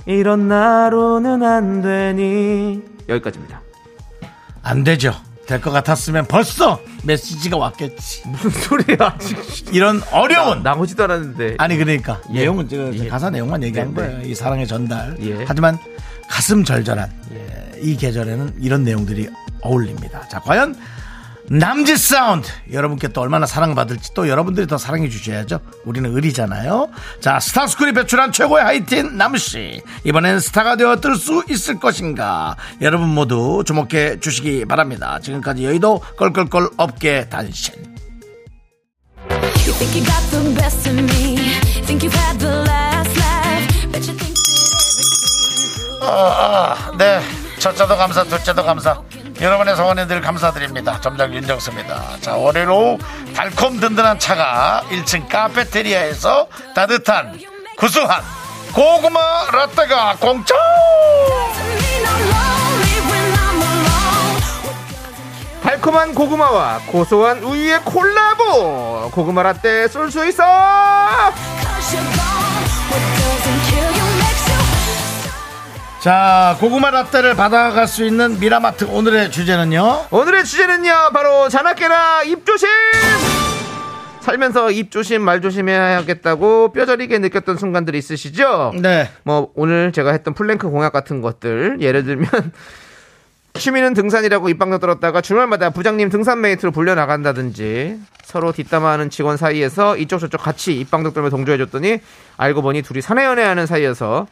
이런 나로는 안 되니 여기까지입니다. 안 되죠. 될 것 같았으면 벌써 메시지가 왔겠지. 무슨 소리야? 이런 어려운 나오지도 않았는데. 아니 그러니까 예. 내용은 저 예. 가사 내용만 얘기한 네, 네. 거예요. 이 사랑의 전달. 예. 하지만 가슴 절절한 예, 이 계절에는 이런 내용들이 어울립니다. 자 과연 남지 사운드 여러분께 또 얼마나 사랑받을지 또 여러분들이 더 사랑해 주셔야죠. 우리는 의리잖아요. 자 스타스쿨이 배출한 최고의 하이틴 남씨 이번엔 스타가 되어 뜰 수 있을 것인가 여러분 모두 주목해 주시기 바랍니다. 지금까지 여의도 껄껄껄 업계 단신. Everything 아, 네. 첫째도 감사, 둘째도 감사. 여러분의 성원에 늘 감사드립니다. 점장 윤정수입니다. 자, 월요일 오후 달콤 든든한 차가 1층 카페테리아에서 따뜻한 구수한 고구마 라떼가 공짜! 달콤한 고구마와 고소한 우유의 콜라보 고구마 라떼 쏠 수 있어 자, 고구마 라떼를 받아갈 수 있는 미라마트 오늘의 주제는요. 오늘의 주제는요 바로 자나깨나 입조심 살면서 입조심 말조심해야겠다고 뼈저리게 느꼈던 순간들이 있으시죠 네. 뭐 오늘 제가 했던 플랭크 공약 같은 것들 예를 들면 취미는 등산이라고 입방정 떨었다가 주말마다 부장님 등산 mate로 불려 나간다든지 서로 뒷담화하는 직원 사이에서 이쪽 저쪽 같이 입방정 떨며 동조해줬더니 알고 보니 둘이 사내 연애하는 사이여서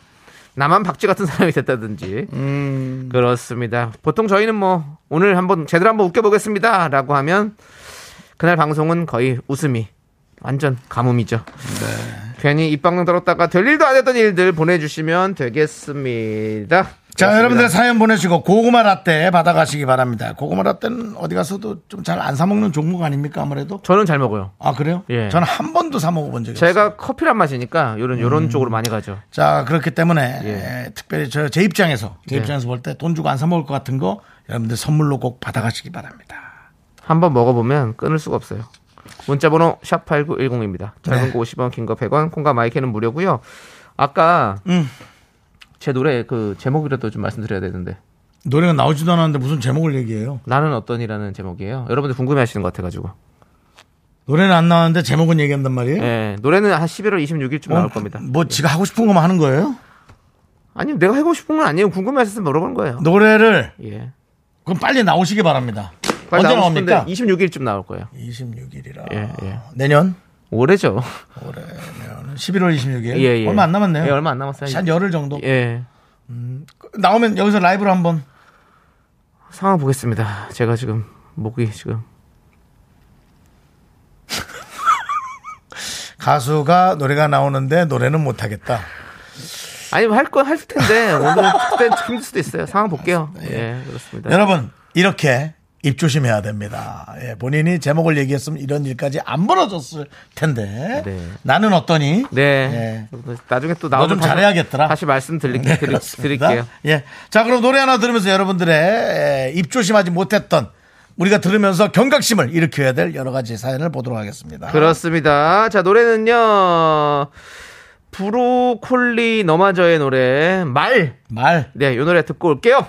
나만 박쥐 같은 사람이 됐다든지 그렇습니다. 보통 저희는 뭐 오늘 한번 제대로 한번 웃겨보겠습니다라고 하면 그날 방송은 거의 웃음이 완전 가뭄이죠. 괜히 입방동 떨었다가 될 일도 안 했던 일들 보내주시면 되겠습니다. 자. 여러분들 사연 보내시고 고구마 라떼 받아가시기 바랍니다. 고구마 라떼는 어디 가서도 좀 잘 안 사먹는 종목 아닙니까, 아무래도? 저는 잘 먹어요. 아, 그래요? 예. 저는 한 번도 사먹어본 적이 없어요. 제가 커피를 안 마시니까 요런 요런 음. 쪽으로 많이 가죠. 자, 그렇기 때문에 예. 에, 특별히 저 제 입장에서 제 네. 입장에서 볼 때 돈 주고 안 사 먹을 것 같은 거 여러분들 선물로 꼭 받아가시기 바랍니다. 한 번 먹어보면 끊을 수가 없어요. 문자번호 샵 8910입니다. 짧은 네. 거 50원, 긴 거 100원, 콩과 마이크는 무료고요. 아까 음. 제 노래 그 제목이라도 좀 말씀드려야 되는데 노래가 나오지도 않았는데 무슨 제목을 얘기해요? 나는 어떤이라는 제목이에요. 여러분들 궁금해 하시는 것 같아가지고. 노래는 안 나왔는데 제목은 얘기한단 말이에요? 예, 노래는 한 11월 26일쯤 나올 어, 겁니다. 뭐 지가 하고 싶은 것만 하는 거예요? 아니 내가 하고 싶은 건 아니에요. 궁금해 하셔서 물어보는 거예요. 노래를 예. 그럼 빨리 나오시기 바랍니다. 빨리 언제 나옵니까? 26일쯤 나올 거예요. 26일이라. 예, 예. 내년 올해죠. 올해면 11월 26일. 예, 예. 얼마 안 남았네요. 예, 얼마 안 남았어요. 한 열흘 정도. 예. 나오면 여기서 라이브로 한번. 상황 보겠습니다. 제가 지금 목이 지금 가수가 노래가 나오는데 노래는 못 하겠다. 아니 할건할 텐데 오늘 그때 힘들 수도 있어요. 상황 볼게요. 예, 그렇습니다. 여러분 이렇게 입조심해야 됩니다. 예, 본인이 제목을 얘기했으면 이런 일까지 안 벌어졌을 텐데 네. 나는 어떠니? 네. 나중에 또 나오면 좀 잘해야겠더라. 다시 말씀드리, 네, 드리. 드릴게요. 예. 자, 그럼 노래 하나 들으면서 여러분들의 에, 입조심하지 못했던 우리가 들으면서 경각심을 일으켜야 될 여러 가지 사연을 보도록 하겠습니다. 그렇습니다. 자, 노래는요. 브로콜리 너마저의 노래 말. 말. 네, 이 노래 듣고 올게요.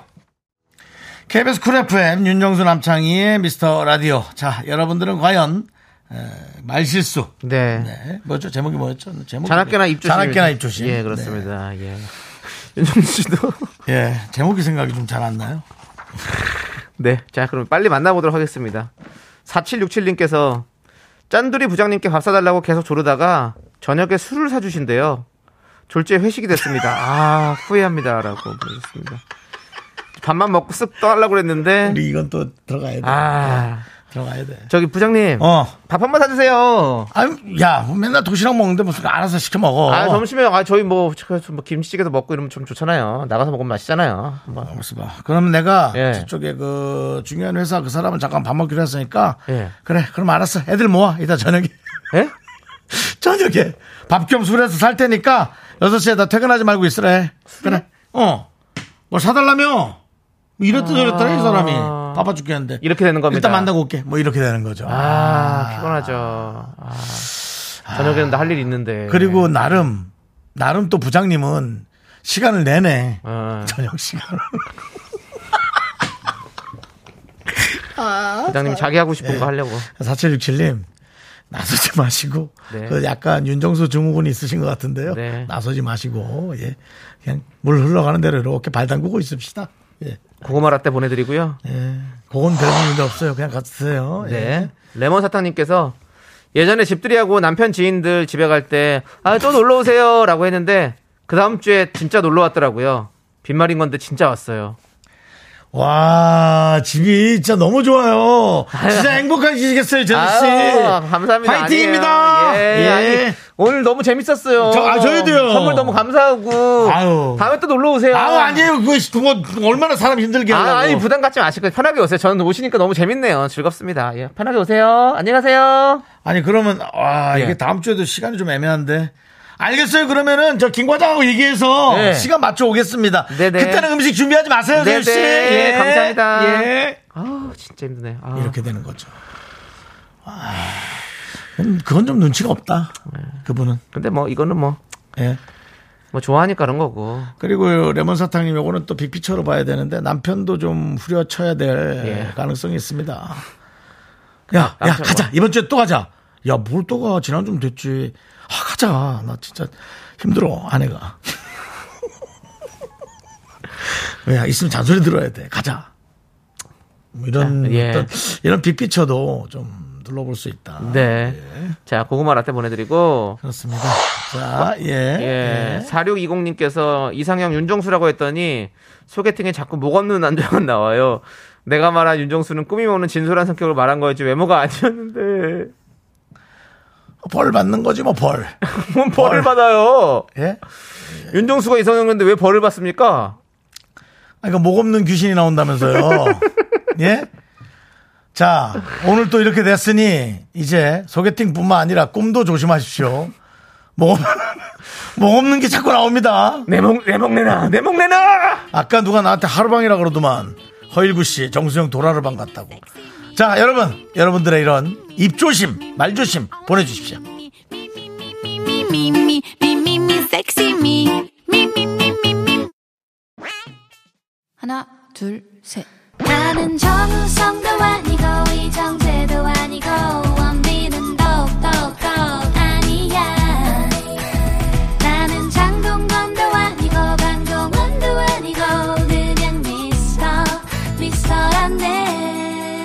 KBS 쿨 FM 윤정수 남창희의 미스터 라디오. 자, 여러분들은 과연 에, 말실수. 네. 네. 뭐죠? 제목이 뭐였죠? 제목이 자나깨나 입조심. 자나깨나 입조심. 예, 그렇습니다. 예. 윤정수 씨도. 네. 예. 제목이 생각이 좀 잘 안 나요. 네. 자, 그럼 빨리 만나보도록 하겠습니다. 4767님께서 짠돌이 부장님께 밥 사달라고 계속 조르다가 저녁에 술을 사주신대요. 졸지에 회식이 됐습니다. 아, 후회합니다. 라고 보내주셨습니다. 밥만 먹고 쓱 떠나려고 그랬는데. 우리 이건 또 들어가야 돼. 아, 들어가야 돼. 저기 부장님. 어. 밥 한 번 사주세요. 아유, 야, 맨날 도시락 먹는데 무슨 알아서 시켜 먹어. 아, 점심에, 아, 저희 뭐, 저- 뭐 김치찌개도 먹고 이러면 좀 좋잖아요. 나가서 먹으면 맛있잖아요. 한번. 알았어 봐. 그러면 내가 예. 저쪽에 그 중요한 회사 그 사람은 잠깐 밥 먹기로 했으니까 예. 그래. 그럼 알았어. 애들 모아. 이따 저녁에 예? 저녁에 밥 겸 술해서 살 테니까 6시에 다 퇴근하지 말고 있으래. 그래. 어. 뭘 사달라며? 뭐 이랬다 저랬더라 이 사람이. 바빠 죽겠는데. 아. 이렇게 되는 겁니다. 일단 만나고 올게. 뭐 이렇게 되는 거죠. 아, 피곤하죠. 아, 저녁에는 나할일 있는데. 그리고 나름 나름 또 부장님은 시간을 내내 어, 저녁 시간을. 부장님 자기 하고 싶은 거 하려고. 4767님 나서지 마시고 네. 그 약간 윤정수 증후군이 있으신 것 같은데요. 네. 나서지 마시고 예 그냥 물 흘러가는 대로 이렇게 발 담그고 있읍시다. 예, 고구마 라떼 보내드리고요. 예. 그건 별 문제 없어요. 그냥 갔으세요. 예. 네. 레몬 사탕님께서 예전에 집들이하고 남편 지인들 집에 갈 때, 아, 또 놀러 오세요. 라고 했는데, 그 다음 주에 진짜 놀러 왔더라고요. 빈말인 건데 진짜 왔어요. 와 집이 진짜 너무 좋아요. 진짜 행복하시겠어요, 제수 씨. 아유, 감사합니다. 파이팅입니다. 예, 예. 아니, 오늘 너무 재밌었어요. 저- 아, 저희도요. 선물 너무 감사하고. 아유. 다음에 또 놀러 오세요. 아, 아니에요. 그거 그거 얼마나 사람 힘들게 하려고. 아, 아니, 부담 갖지 마시고 편하게 오세요. 저는 오시니까 너무 재밌네요. 즐겁습니다. 예, 편하게 오세요. 안녕히 가세요. 아니 그러면 아 예. 이게 다음 주에도 시간이 좀 애매한데 알겠어요 그러면은 저 김 과장하고 얘기해서 네. 시간 맞춰 오겠습니다 네네. 그때는 음식 준비하지 마세요 네네. 씨 예, 감사합니다. 예. 아, 진짜 힘드네. 아. 이렇게 되는 거죠 아, 그건- 그건 좀 눈치가 없다 네. 그분은 근데 뭐, 이거는 뭐, 예. 뭐 좋아하니까 그런 거고. 그리고 레몬 사탕님 요거는 또 빅피처로 봐야 되는데 남편도 좀 후려쳐야 될 예. 가능성이 있습니다 야, 야 가자 뭐. 이번 주에 또 가자 야 뭘 또가 지난 좀 됐지 아 가자 나 진짜 힘들어 아내가 야 있으면 잔소리 들어야 돼 가자 뭐 이런 자, 예. 어떤 이런 빅피처도 좀 눌러볼 수 있다 네. 자, 고구마 라떼 보내드리고. 그렇습니다 자예 예. 4620님께서 이상형 윤정수라고 했더니 소개팅에 자꾸 목 없는 남자가 나와요. 내가 말한 윤정수는 꾸밈 없는 진솔한 성격을 말한 거였지 외모가 아니었는데. 벌 받는 거지 뭐 벌 뭔 벌을 받아요. 예? 윤정수가 이상형인데 왜 벌을 받습니까? 아니, 그목 없는 귀신이 나온다면서요. 예? 자, 오늘 또 이렇게 됐으니, 이제 소개팅 뿐만 아니라 꿈도 조심하십시오. 목, 목 없는 게 자꾸 나옵니다. 내 목, 내목 내놔! 내목 내놔! 아까 누가 나한테 하루방이라 그러더만, 허일구 씨, 정수영 도라르방 같다고. 자, 여러분, 여러분들의 이런 입조심, 말조심 보내주십시오. 하나, 둘, 셋. 나는 정우성도 아니고 이정재도 아니고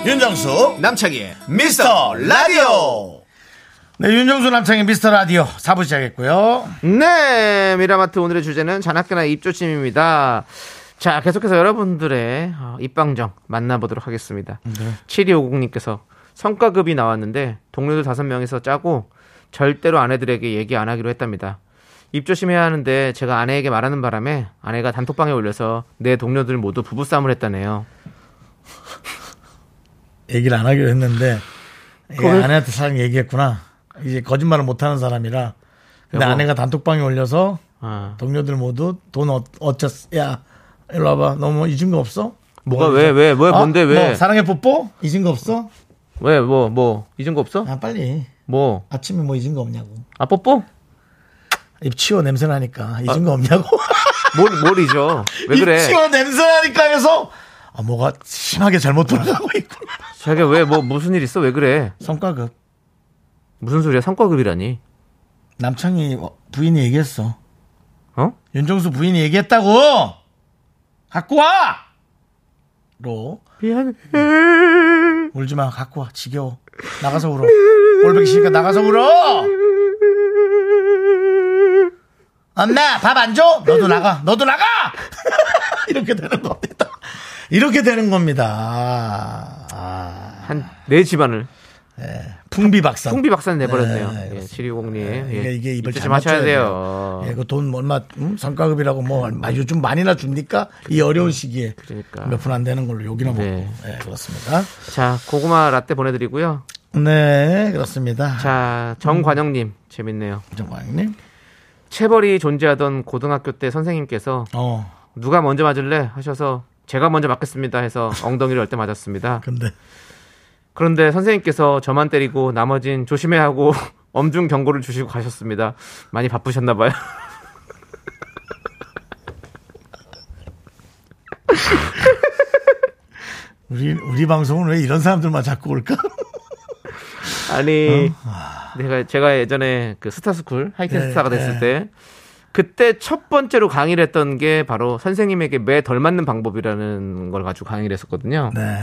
윤정수, 남창희의 미스터 라디오. 네, 윤정수 남창의 미스터 라디오 4부 시작했고요. 네, 미라마트 오늘의 주제는 잔학교나 입조심입니다. 자, 계속해서 여러분들의 어, 입방정 만나보도록 하겠습니다. 7250님께서 성과급이 나왔는데 동료들 다섯 명이서 짜고 절대로 아내들에게 얘기 안 하기로 했답니다. 입조심해야 하는데 제가 아내에게 말하는 바람에 아내가 단톡방에 올려서 내 동료들 모두 부부싸움을 했다네요. 얘기를 안 하기로 했는데 얘 그걸- 아내한테 사랑 얘기했구나. 이제 거짓말을 못하는 사람이라. 근데 여보. 아내가 단톡방에 올려서 아, 동료들 모두 돈 어, 어쩌 야 일로 와봐. 너뭐 잊은 거 없어? 뭐가 왜, 왜, 왜, 아, 뭔데, 왜? 뭐 사랑의 뽀뽀 잊은 거 없어? 왜, 뭐, 뭐, 잊은 거 없어? 아 빨리 뭐, 아침에 뭐 잊은 거 없냐고. 아, 뽀뽀? 입 치워 냄새 나니까 잊은 거 없냐고. 뭘, 뭘 잊어? 왜 그래? 입 치워 냄새 나니까 해서 아 뭐가 심하게 잘못 돌아가고 있구나. 자기 왜, 뭐, 무슨 일 있어? 왜 그래? 성과급 무슨 소리야? 성과급이라니. 남창희 부인이 얘기했어. 어? 윤정수 부인이 얘기했다고. 갖고 와. 로 미안해. 울지 마. 갖고 와. 지겨워. 나가서 울어. 꼴보기 싫으니까 나가서 울어. 엄마 밥 안 줘? 너도 나가. 너도 나가. 이렇게 되는 겁니다. 이렇게 되는 겁니다. 아, 한, 내 집안을 풍비 박산. 풍비 박산 내버렸네요. 네, 예, 그렇습니다. 7260님. 그러니까 이게 입을 잘좀 하셔야 맞춰야 돼요. 예, 그돈 얼마 음? 성과급이라고 뭐 얼마 요즘 많이나 줍니까? 이 어려운 시기에 그러니까. 몇푼안 되는 걸로 욕이나 먹고 네. 네, 그렇습니다. 자, 고구마 라떼 보내드리고요. 네 그렇습니다. 자, 정관영님. 재밌네요. 정광님, 체벌이 존재하던 고등학교 때 선생님께서 어 누가 먼저 맞을래? 하셔서 제가 먼저 맞겠습니다 해서 엉덩이를 열 때 맞았습니다. 근데 그런데 선생님께서 저만 때리고 나머진 조심해 하고 엄중 경고를 주시고 가셨습니다. 많이 바쁘셨나 봐요. 우리 우리 방송은 왜 이런 사람들만 자꾸 올까? 아니 어? 내가 제가 예전에 그 스타스쿨 하이틴 네, 스타가 됐을 네. 때 그때 첫 번째로 강의를 했던 게 바로 선생님에게 매 덜 맞는 방법이라는 걸 가지고 강의를 했었거든요. 네.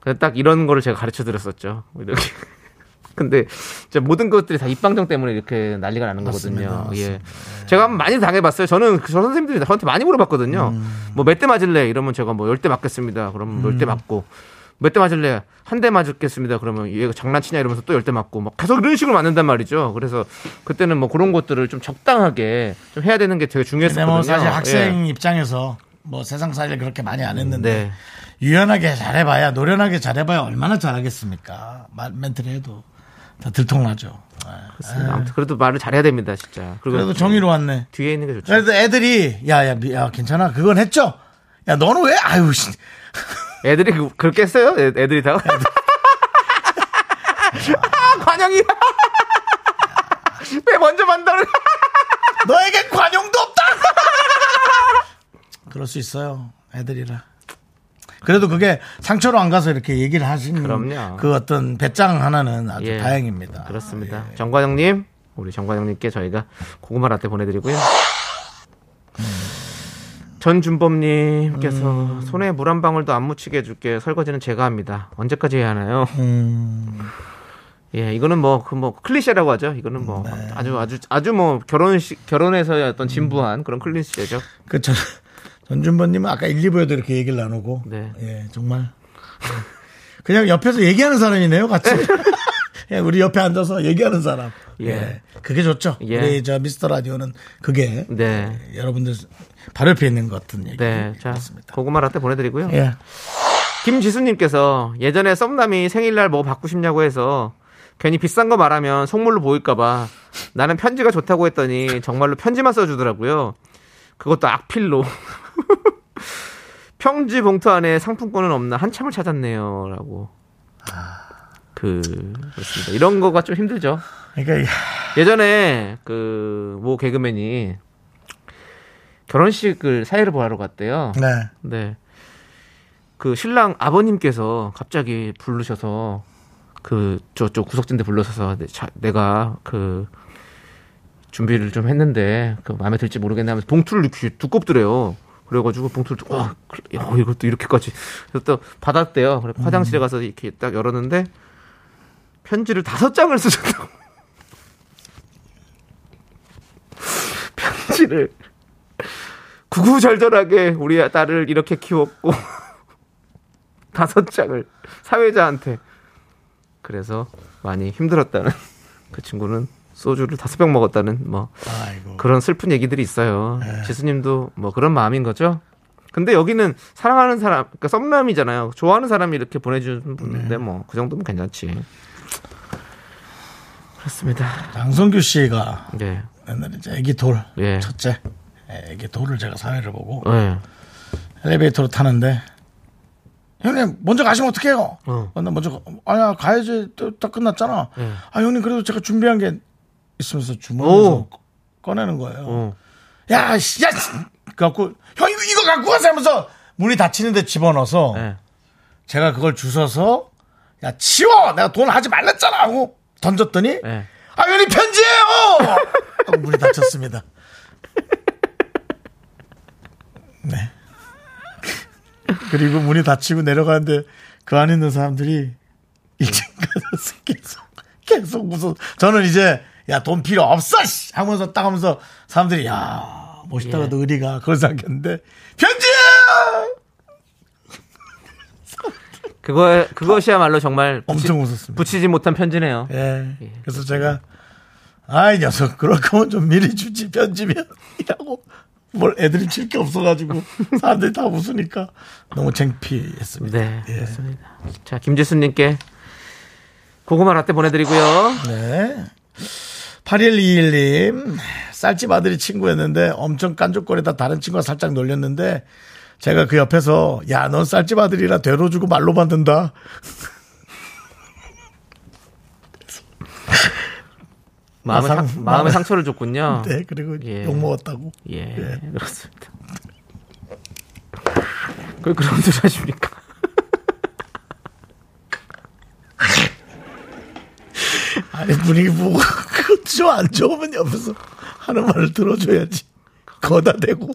그래서 딱 이런 거를 제가 가르쳐 드렸었죠. 이렇게. 근데 진짜 모든 것들이 다 입방정 때문에 이렇게 난리가 나는 거거든요. 맞습니다. 예. 제가 많이 당해봤어요. 저는 그 선생님들이 저한테 많이 물어봤거든요. 음. 뭐몇 대 맞을래? 이러면 제가 뭐 열 대 맞겠습니다. 그러면 열대 맞고 몇 대 맞을래? 한 대 맞겠습니다. 그러면 얘가 장난치냐 이러면서 또 열 대 맞고 막 계속 이런 식으로 맞는단 말이죠. 그래서 그때는 뭐 그런 것들을 좀 적당하게 좀 해야 되는 게 되게 중요했었거든요. 뭐 사실 학생 예. 입장에서 뭐 세상 살이를 그렇게 많이 안 했는데 네. 유연하게 잘해봐야 노련하게 잘해봐야 얼마나 잘하겠습니까? 말 멘트를 해도 다 들통나죠. 네. 아무튼 그래도 말을 잘해야 됩니다, 진짜. 그래도 정의로 왔네. 뒤에 있는 게 좋죠. 그래도 애들이 야야 야, 괜찮아 그건 했죠. 야 너는 왜 아유 씨. 애들이 그, 그렇게 했어요? 애, 애들이 다? 아, 관영이! 왜 먼저 만다는 너에게 관용도 없다. 그럴 수 있어요. 애들이라. 그래도 그게 상처로 안 가서 이렇게 얘기를 하신 그럼요. 그 어떤 배짱 하나는 아주 예. 다행입니다. 그렇습니다. 정관영님, 우리 정관영님께 저희가 고구마 라떼 보내드리고요. 전준범님께서 손에 물 한 방울도 안 묻히게 해줄게 설거지는 제가 합니다. 언제까지 해야 하나요? 예, 이거는 뭐, 그 뭐, 클리셰라고 하죠. 이거는 뭐, 아주, 아주, 아주 뭐, 결혼식, 결혼에서의 어떤 진부한 그런 클리셰죠. 그 전, 전준범님은 아까 1, 2부에도 이렇게 얘기를 나누고 네. 예 정말 그냥 옆에서 얘기하는 사람이네요 같이 예, 우리 옆에 앉아서 얘기하는 사람 예, 예. 그게 좋죠 예. 우리 저 미스터 라디오는 그게 네. 예, 여러분들 옆에 있는 것 같은 얘기 네. 자, 그렇습니다 고구마 라떼 보내드리고요. 예. 김지수님께서 예전에 썸남이 생일날 뭐 받고 싶냐고 해서 괜히 비싼 거 말하면 속물로 보일까봐 나는 편지가 좋다고 했더니 정말로 편지만 써주더라고요. 그것도 악필로. 평지 봉투 안에 상품권은 없나 한참을 찾았네요. 라고. 그, 그렇습니다. 이런 거가 좀 힘들죠. 그러니까 예전에 그모 개그맨이 결혼식을 사회를 보러 갔대요. 네. 네. 그 신랑 아버님께서 갑자기 부르셔서 그 저쪽 구석진데 불러서서 내- 내가 그 준비를 좀 했는데 그 마음에 들지 모르겠네 하면서 봉투를 이렇게 두껍더래요. 그래가지고 봉투를 또, 와, 그래, 야, 이것도 이렇게까지. 그래서 또 받았대요. 그래 화장실에 가서 이렇게 딱 열었는데 편지를 다섯 장을 쓰셨다고. 편지를 구구절절하게 우리 딸을 이렇게 키웠고 다섯 장을 사회자한테 그래서 많이 힘들었다는 그 친구는 소주를 다섯 병 먹었다는 뭐 아이고 그런 슬픈 얘기들이 있어요. 지수님도 뭐 그런 마음인 거죠. 근데 여기는 사랑하는 사람, 그러니까 썸남이잖아요. 좋아하는 사람이 이렇게 보내주는 분인데 뭐그 정도면 괜찮지. 그렇습니다. 장성규 씨가 네, 옛날에 이제 애기 돌 예. 첫째 예, 애기 돌을 제가 사회를 보고 네. 엘리베이터로 타는데 형님 먼저 가시면 어떡해요? 어. 어, 나 먼저 가- 아야 가야지 또, 딱 끝났잖아. 예. 아 형님 그래도 제가 준비한 게 있으면서 주머니에서 오. 꺼내는 거예요. 어. 야, 씨, 야, 씨. 그래갖고 형 이거 갖고 가세요 하면서 문이 닫히는데 집어넣어서 네. 제가 그걸 주워서 야 치워 내가 돈 하지 말랬잖아 하고 던졌더니 네. 아 형님 편지예요 하고 문이 닫혔습니다. 네. 그리고 문이 닫히고 내려가는데 그 안에 있는 사람들이 1층 가서 계속 계속 무슨 저는 이제 야 돈 필요 없어 씨! 하면서 딱 하면서 사람들이 야 멋있다가도 의리가 그걸 생각했는데 편지예요 그거 그것이야말로 정말 붙이, 엄청 웃었습니다. 붙이지 못한 편지네요. 예. 그래서 제가 아이 녀석 그럴 거면 좀 미리 주지 편지면 이라고 뭘 애들이 칠 게 없어가지고 사람들이 다 웃으니까 너무 창피했습니다. 네, 예. 그렇습니다. 자, 김지수님께 고구마 라떼 보내드리고요. 네. 8121님, 쌀집 아들이 친구였는데 엄청 깐족거리다 다른 친구가 살짝 놀렸는데 제가 그 옆에서 야, 넌 쌀집 아들이라 되로 주고 말로 받는다. 마음에, 마상, 상, 마음에 상처를 줬군요. 네, 그리고 예. 욕 먹었다고. 예, 예. 그렇습니다. 그 그런 소리 하십니까? 아니 분위기 보고 좀안 좋으면 옆에서 하는 말을 들어줘야지. 거다 대고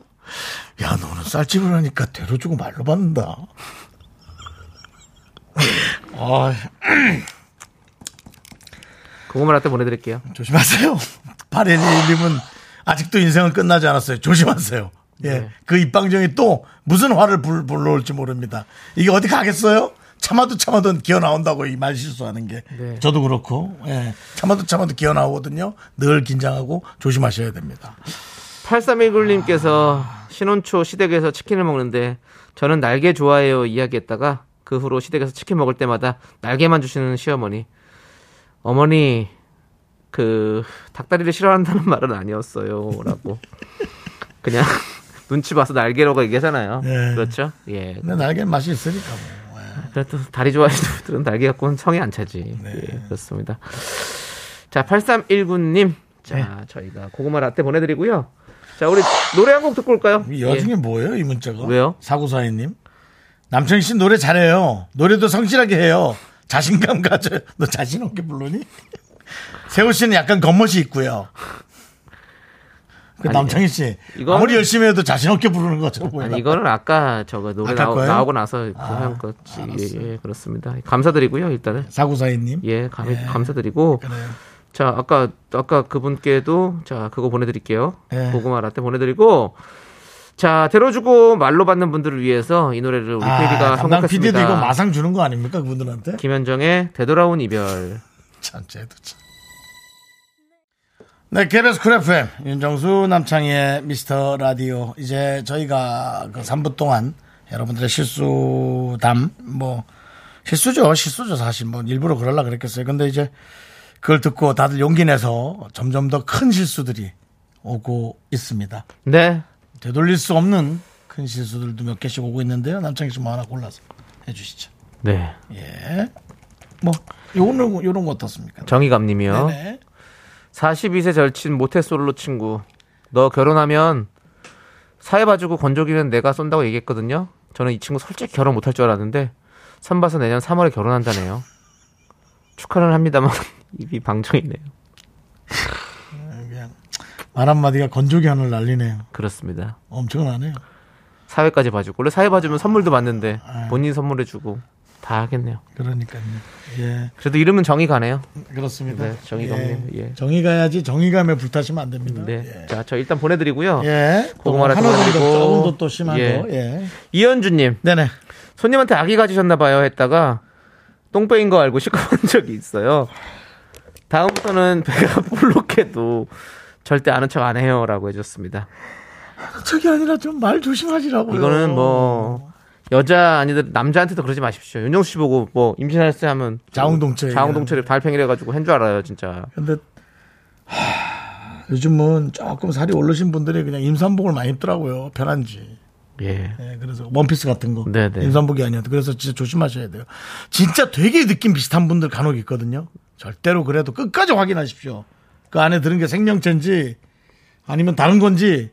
야 너는 쌀집을 하니까 대로 주고 말로 받는다. 아. 고구마 라떼 보내드릴게요. 조심하세요. 8111님은 아직도 인생은 끝나지 않았어요. 조심하세요. 예. 네. 그 입방정이 또 무슨 화를 불, 불러올지 모릅니다. 이게 어디 가겠어요? 참아도 참아도 기어 나온다고 이 말 실수하는 게. 네. 저도 그렇고, 예. 참아도 참아도 기어 나오거든요. 늘 긴장하고 조심하셔야 됩니다. 8319님께서 신혼초 시댁에서 치킨을 먹는데 저는 날개 좋아해요 이야기했다가 그 후로 시댁에서 치킨 먹을 때마다 날개만 주시는 시어머니. 어머니 그 닭다리를 싫어한다는 말은 아니었어요라고 그냥 눈치 봐서 날개라고 얘기하잖아요. 네. 그렇죠? 예. 근데 날개는 맛이 있으니까 뭐. 예. 그래도 다리 좋아하시는 분들은 날개 갖고는 성이 안 차지. 네. 예, 그렇습니다. 자, 8319님. 자, 네. 저희가 고구마 라떼 보내드리고요. 자, 우리 노래 한 곡 듣고 올까요? 이 여중에 뭐예요, 이 문자가? 예. 왜요? 사구사이님. 남창희 씨 노래 잘해요. 노래도 성실하게 해요. 자신감 가져요. 너 자신 없게 부르니? 세호 씨는 약간 겉멋이 있고요. 그 아니, 남창희 씨 이거는- 아무리 열심히 해도 자신 없게 부르는. 아니, 이거는 아까 저거 노래 나오? 나오고 나서 그 아, 한 거지. 예, 예, 그렇습니다. 감사드리고요, 일단은. 사구사이님. 예, 감, 감사드리고. 그래요. 자, 아까, 아까 그분께도, 자, 그거 보내드릴게요. 예. 고구마 라떼 보내드리고. 자, 데려주고 말로 받는 분들을 위해서 이 노래를 우리 아, PD가 담당 PD도. 이거 마상 주는 거 아닙니까 그분들한테? 김현정의 되돌아온 이별. 참, 쟤도 참. 네, KBS 쿨 FM 윤정수 남창희의 미스터 라디오 이제 저희가 그 3부 동안 여러분들의 실수담 뭐 실수죠 실수죠 사실 뭐 일부러 그러려 그랬겠어요 근데 이제 그걸 듣고 다들 용기 내서 점점 더 큰 실수들이 오고 있습니다 네. 되돌릴 수 없는 큰 실수들도 몇 개씩 오고 있는데요 남창희 씨뭐 하나 골라서 해주시죠 네. 예. 뭐 요런 요런 거 어떻습니까? 정희감님이요. 네네. 42세 절친 모태솔로 친구. 너 결혼하면 사회 봐주고 건조기는 내가 쏜다고 얘기했거든요. 저는 이 친구 솔직히 결혼 못할 줄 알았는데 선 봐서 내년 3월에 결혼한다네요. 축하는 합니다만 입이 방정이네요. 말 한마디가 건조기 하늘 날리네요. 그렇습니다. 엄청나네요. 사회까지 봐주고 원래 사회 봐주면 선물도 받는데 본인 선물해주고 다 하겠네요. 그러니까요. 예. 그래도 이름은 정이 가네요. 그렇습니다. 네, 정의감님, 예. 정의 가야지 정의감에 불타시면 안 됩니다. 네. 자, 저 일단 보내드리고요. 예. 또 고구마를 하나 정도 도와드리고. 조금 더또 심한 예. 거. 예. 이현주님, 네네. 손님한테 아기 가지셨나봐요 했다가 똥배인 거 알고 시커먼 적이 있어요. 다음부터는 배가 볼록해도 절대 아는 척 안 해요라고 해줬습니다. 저기 아니라 좀 말 조심하시라고요. 이거는 뭐 여자 아니들 남자한테도 그러지 마십시오. 윤정수 씨 보고 뭐 임신할 때 하면 자웅동체 자웅동체를 달팽이래 가지고 한 줄 알아요 진짜. 근데 하, 요즘은 조금 살이 오르신 분들이 그냥 임산복을 많이 입더라고요. 편한지. 예. 예, 그래서 원피스 같은 거. 네네. 임산복이 아니어도. 그래서 진짜 조심하셔야 돼요. 진짜 되게 느낌 비슷한 분들 간혹 있거든요. 절대로 그래도 끝까지 확인하십시오. 그 안에 들은 게 생명체인지 아니면 다른 건지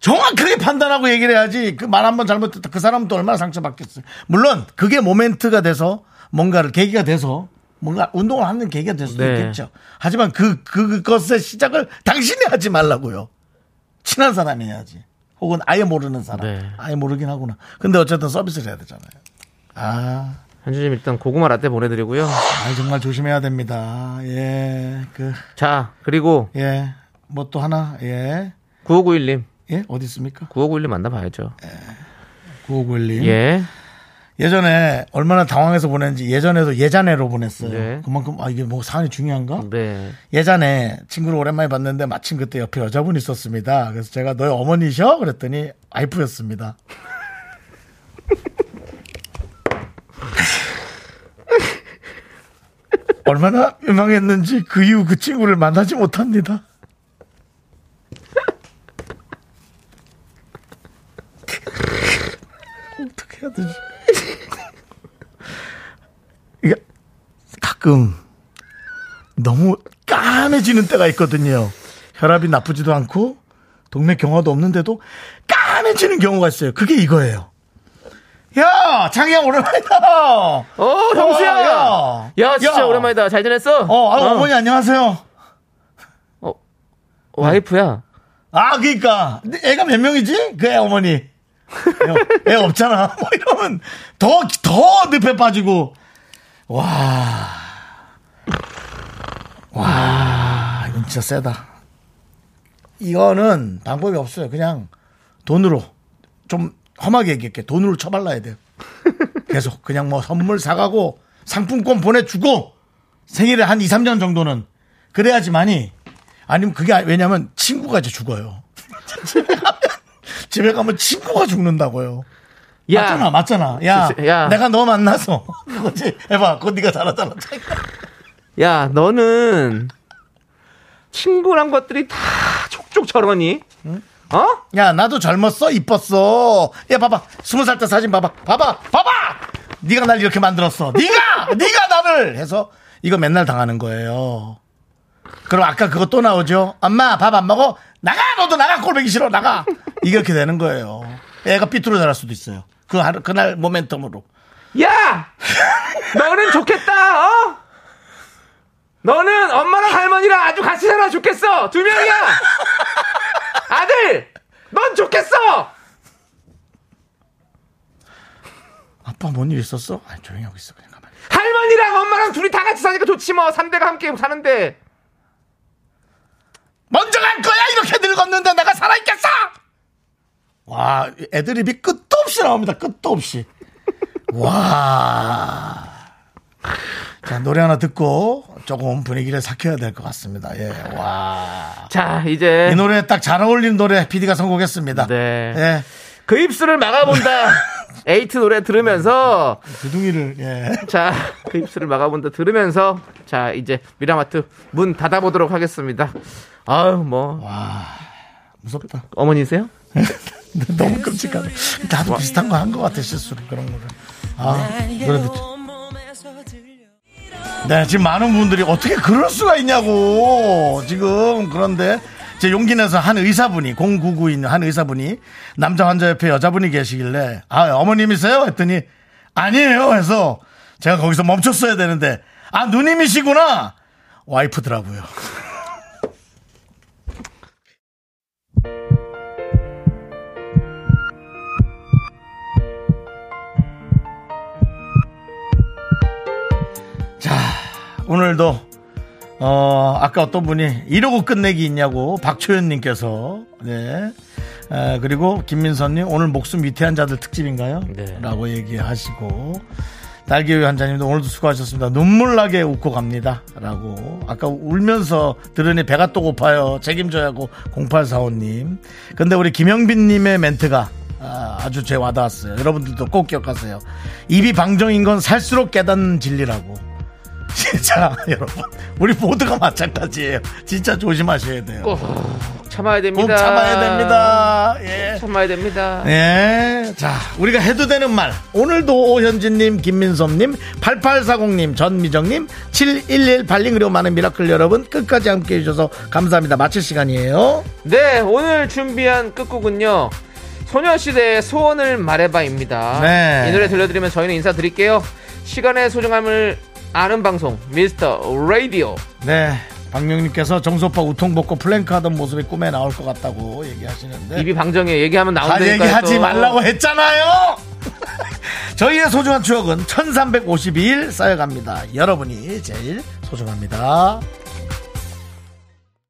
정확하게 판단하고 얘기를 해야지 그 말 한 번 잘못했다 그 사람은 또 얼마나 상처받겠어요. 물론 그게 모멘트가 돼서 뭔가를 계기가 돼서 뭔가 운동을 하는 계기가 될 수도 네. 있겠죠. 하지만 그, 그것의 시작을 당신이 하지 말라고요. 친한 사람이 해야지. 혹은 아예 모르는 사람. 네. 아예 모르긴 하구나. 근데 어쨌든 서비스를 해야 되잖아요. 아, 현주님 일단 고구마 라떼 보내드리고요. 아 정말 조심해야 됩니다. 예, 그, 자 그리고 예, 뭐 또 하나, 예, 9591님, 예, 어디 있습니까? 9591님 만나봐야죠. 9591님. 예. 예전에 얼마나 당황해서 보냈는지 예전에도 예전에로 보냈어요. 네. 그만큼, 아, 이게 뭐 사안이 중요한가? 네. 예전에 친구를 오랜만에 봤는데 마침 그때 옆에 여자분이 있었습니다. 그래서 제가 너희 어머니셔? 그랬더니 와이프였습니다. 얼마나 유명했는지 그 이후 그 친구를 만나지 못합니다. 어떻게 해야 되지? 이게 가끔 너무 까매지는 때가 있거든요. 혈압이 나쁘지도 않고 동네 경화도 없는데도 까매지는 경우가 있어요. 그게 이거예요. 야, 장이야, 오랜만이다. 어, 형수야. 야, 야, 진짜 야. 오랜만이다. 잘 지냈어? 어, 아, 어머니 안녕하세요. 와이프야. 아, 그니까. 애가 몇 명이지? 그 애 어머니. 애, 애 없잖아. 뭐 이러면 더, 더 늪에 빠지고. 와. 와, 이건 진짜 세다. 이거는 방법이 없어요. 그냥 돈으로. 좀 험하게 얘기할게. 돈으로 처발라야 돼요. 계속. 그냥 뭐 선물 사가고 상품권 보내주고 생일에 한 2, 3년 정도는 그래야지만이 아니면 그게 왜냐면 친구가 이제 죽어요. 집에 가면, 집에 가면 친구가 죽는다고요. 야. 맞잖아, 맞잖아. 야, 저- 야. 내가 너 만나서 그거지. 해봐, 그거 네가 잘하잖아. 야, 너는 친구란 것들이 다 촉촉 저러니? 어? 야, 나도 젊었어, 이뻤어. 야, 봐봐, 스무 살 때 사진 봐봐, 봐봐, 봐봐. 네가 날 이렇게 만들었어. 네가, 네가 나를 해서 이거 맨날 당하는 거예요. 그럼 아까 그거 또 나오죠. 엄마 밥 안 먹어? 나가, 너도 나가. 꼴보기 싫어, 나가. 이렇게 되는 거예요. 애가 삐뚤어 자랄 수도 있어요. 그 하루 그날 모멘텀으로. 야! 너는 좋겠다, 어? 너는 엄마랑 할머니랑 아주 같이 살아 좋겠어! 두 명이야! 아들! 넌 좋겠어! 아빠 뭔 일 있었어? 아, 조용히 하고 있어 그냥 가만히. 할머니랑 엄마랑 둘이 다 같이 사니까 좋지 뭐. 3대가 함께 사는데. 먼저 갈 거야 이렇게 늙었는데 내가 살아있겠어 와 애드립이 끝도 없이 나옵니다 끝도 없이 와 자 노래 하나 듣고 조금 분위기를 삭혀야 될 것 같습니다. 예와이 자, 이제 노래 딱 잘 어울리는 노래 PD가 선곡했습니다. 네. 예. 그 입술을 막아본다. 에이트 노래 들으면서. 두둥이를 예. 자, 그 입술을 막아본다 들으면서. 자, 이제 미라마트 문 닫아보도록 하겠습니다. 아유, 뭐. 무섭다. 어머니세요? 너무 끔찍하다. 나도 비슷한 거 한 것 같아 실수로 그런 거를. 아 노래 듣죠 네, 지금 많은 분들이 어떻게 그럴 수가 있냐고. 지금 그런데 제 용기 내서 한 의사분이 099 있는 한 의사분이 남자 환자 옆에 여자분이 계시길래 아 어머님이세요? 했더니 아니에요. 해서 제가 거기서 멈췄어야 되는데 아 누님이시구나. 와이프더라고요. 오늘도 어, 아까 어떤 분이 이러고 끝내기 있냐고 박초연님께서 네. 에, 그리고 김민선님 오늘 목숨 위태한 자들 특집인가요? 네. 라고 얘기하시고 딸기우유 한자님도 오늘도 수고하셨습니다. 눈물 나게 웃고 갑니다. 라고 아까 울면서 들으니 배가 또 고파요. 책임져야고 0845님. 근데 우리 김영빈님의 멘트가 아, 아주 제 와닿았어요. 여러분들도 꼭 기억하세요. 입이 방정인 건 살수록 깨닫는 진리라고. 진짜 여러분 우리 모두가 마찬가지예요. 진짜 조심하셔야 돼요. 꼭 참아야 됩니다. 꼭 참아야 됩니다. 예. 참아야 됩니다. 예. 자, 우리가 해도 되는 말. 오늘도 오현진님, 김민섭님, 8840님, 전미정님, 7118님, 그리고 많은 미라클 여러분 끝까지 함께 해주셔서 감사합니다. 마칠 시간이에요. 네, 오늘 준비한 끝곡은요. 소녀시대의 소원을 말해봐입니다. 네. 이 노래 들려드리면 저희는 인사드릴게요. 시간의 소중함을 아는 방송 미스터 라디오. 네. 박명님께서 정수 오빠 웃통 벗고 플랭크 하던 모습이 꿈에 나올 것 같다고 얘기하시는데. 입이 방정에 얘기하면 다 나온다니까요. 얘기하지 또. 말라고 했잖아요. 저희의 소중한 추억은 1352일 쌓여갑니다. 여러분이 제일 소중합니다.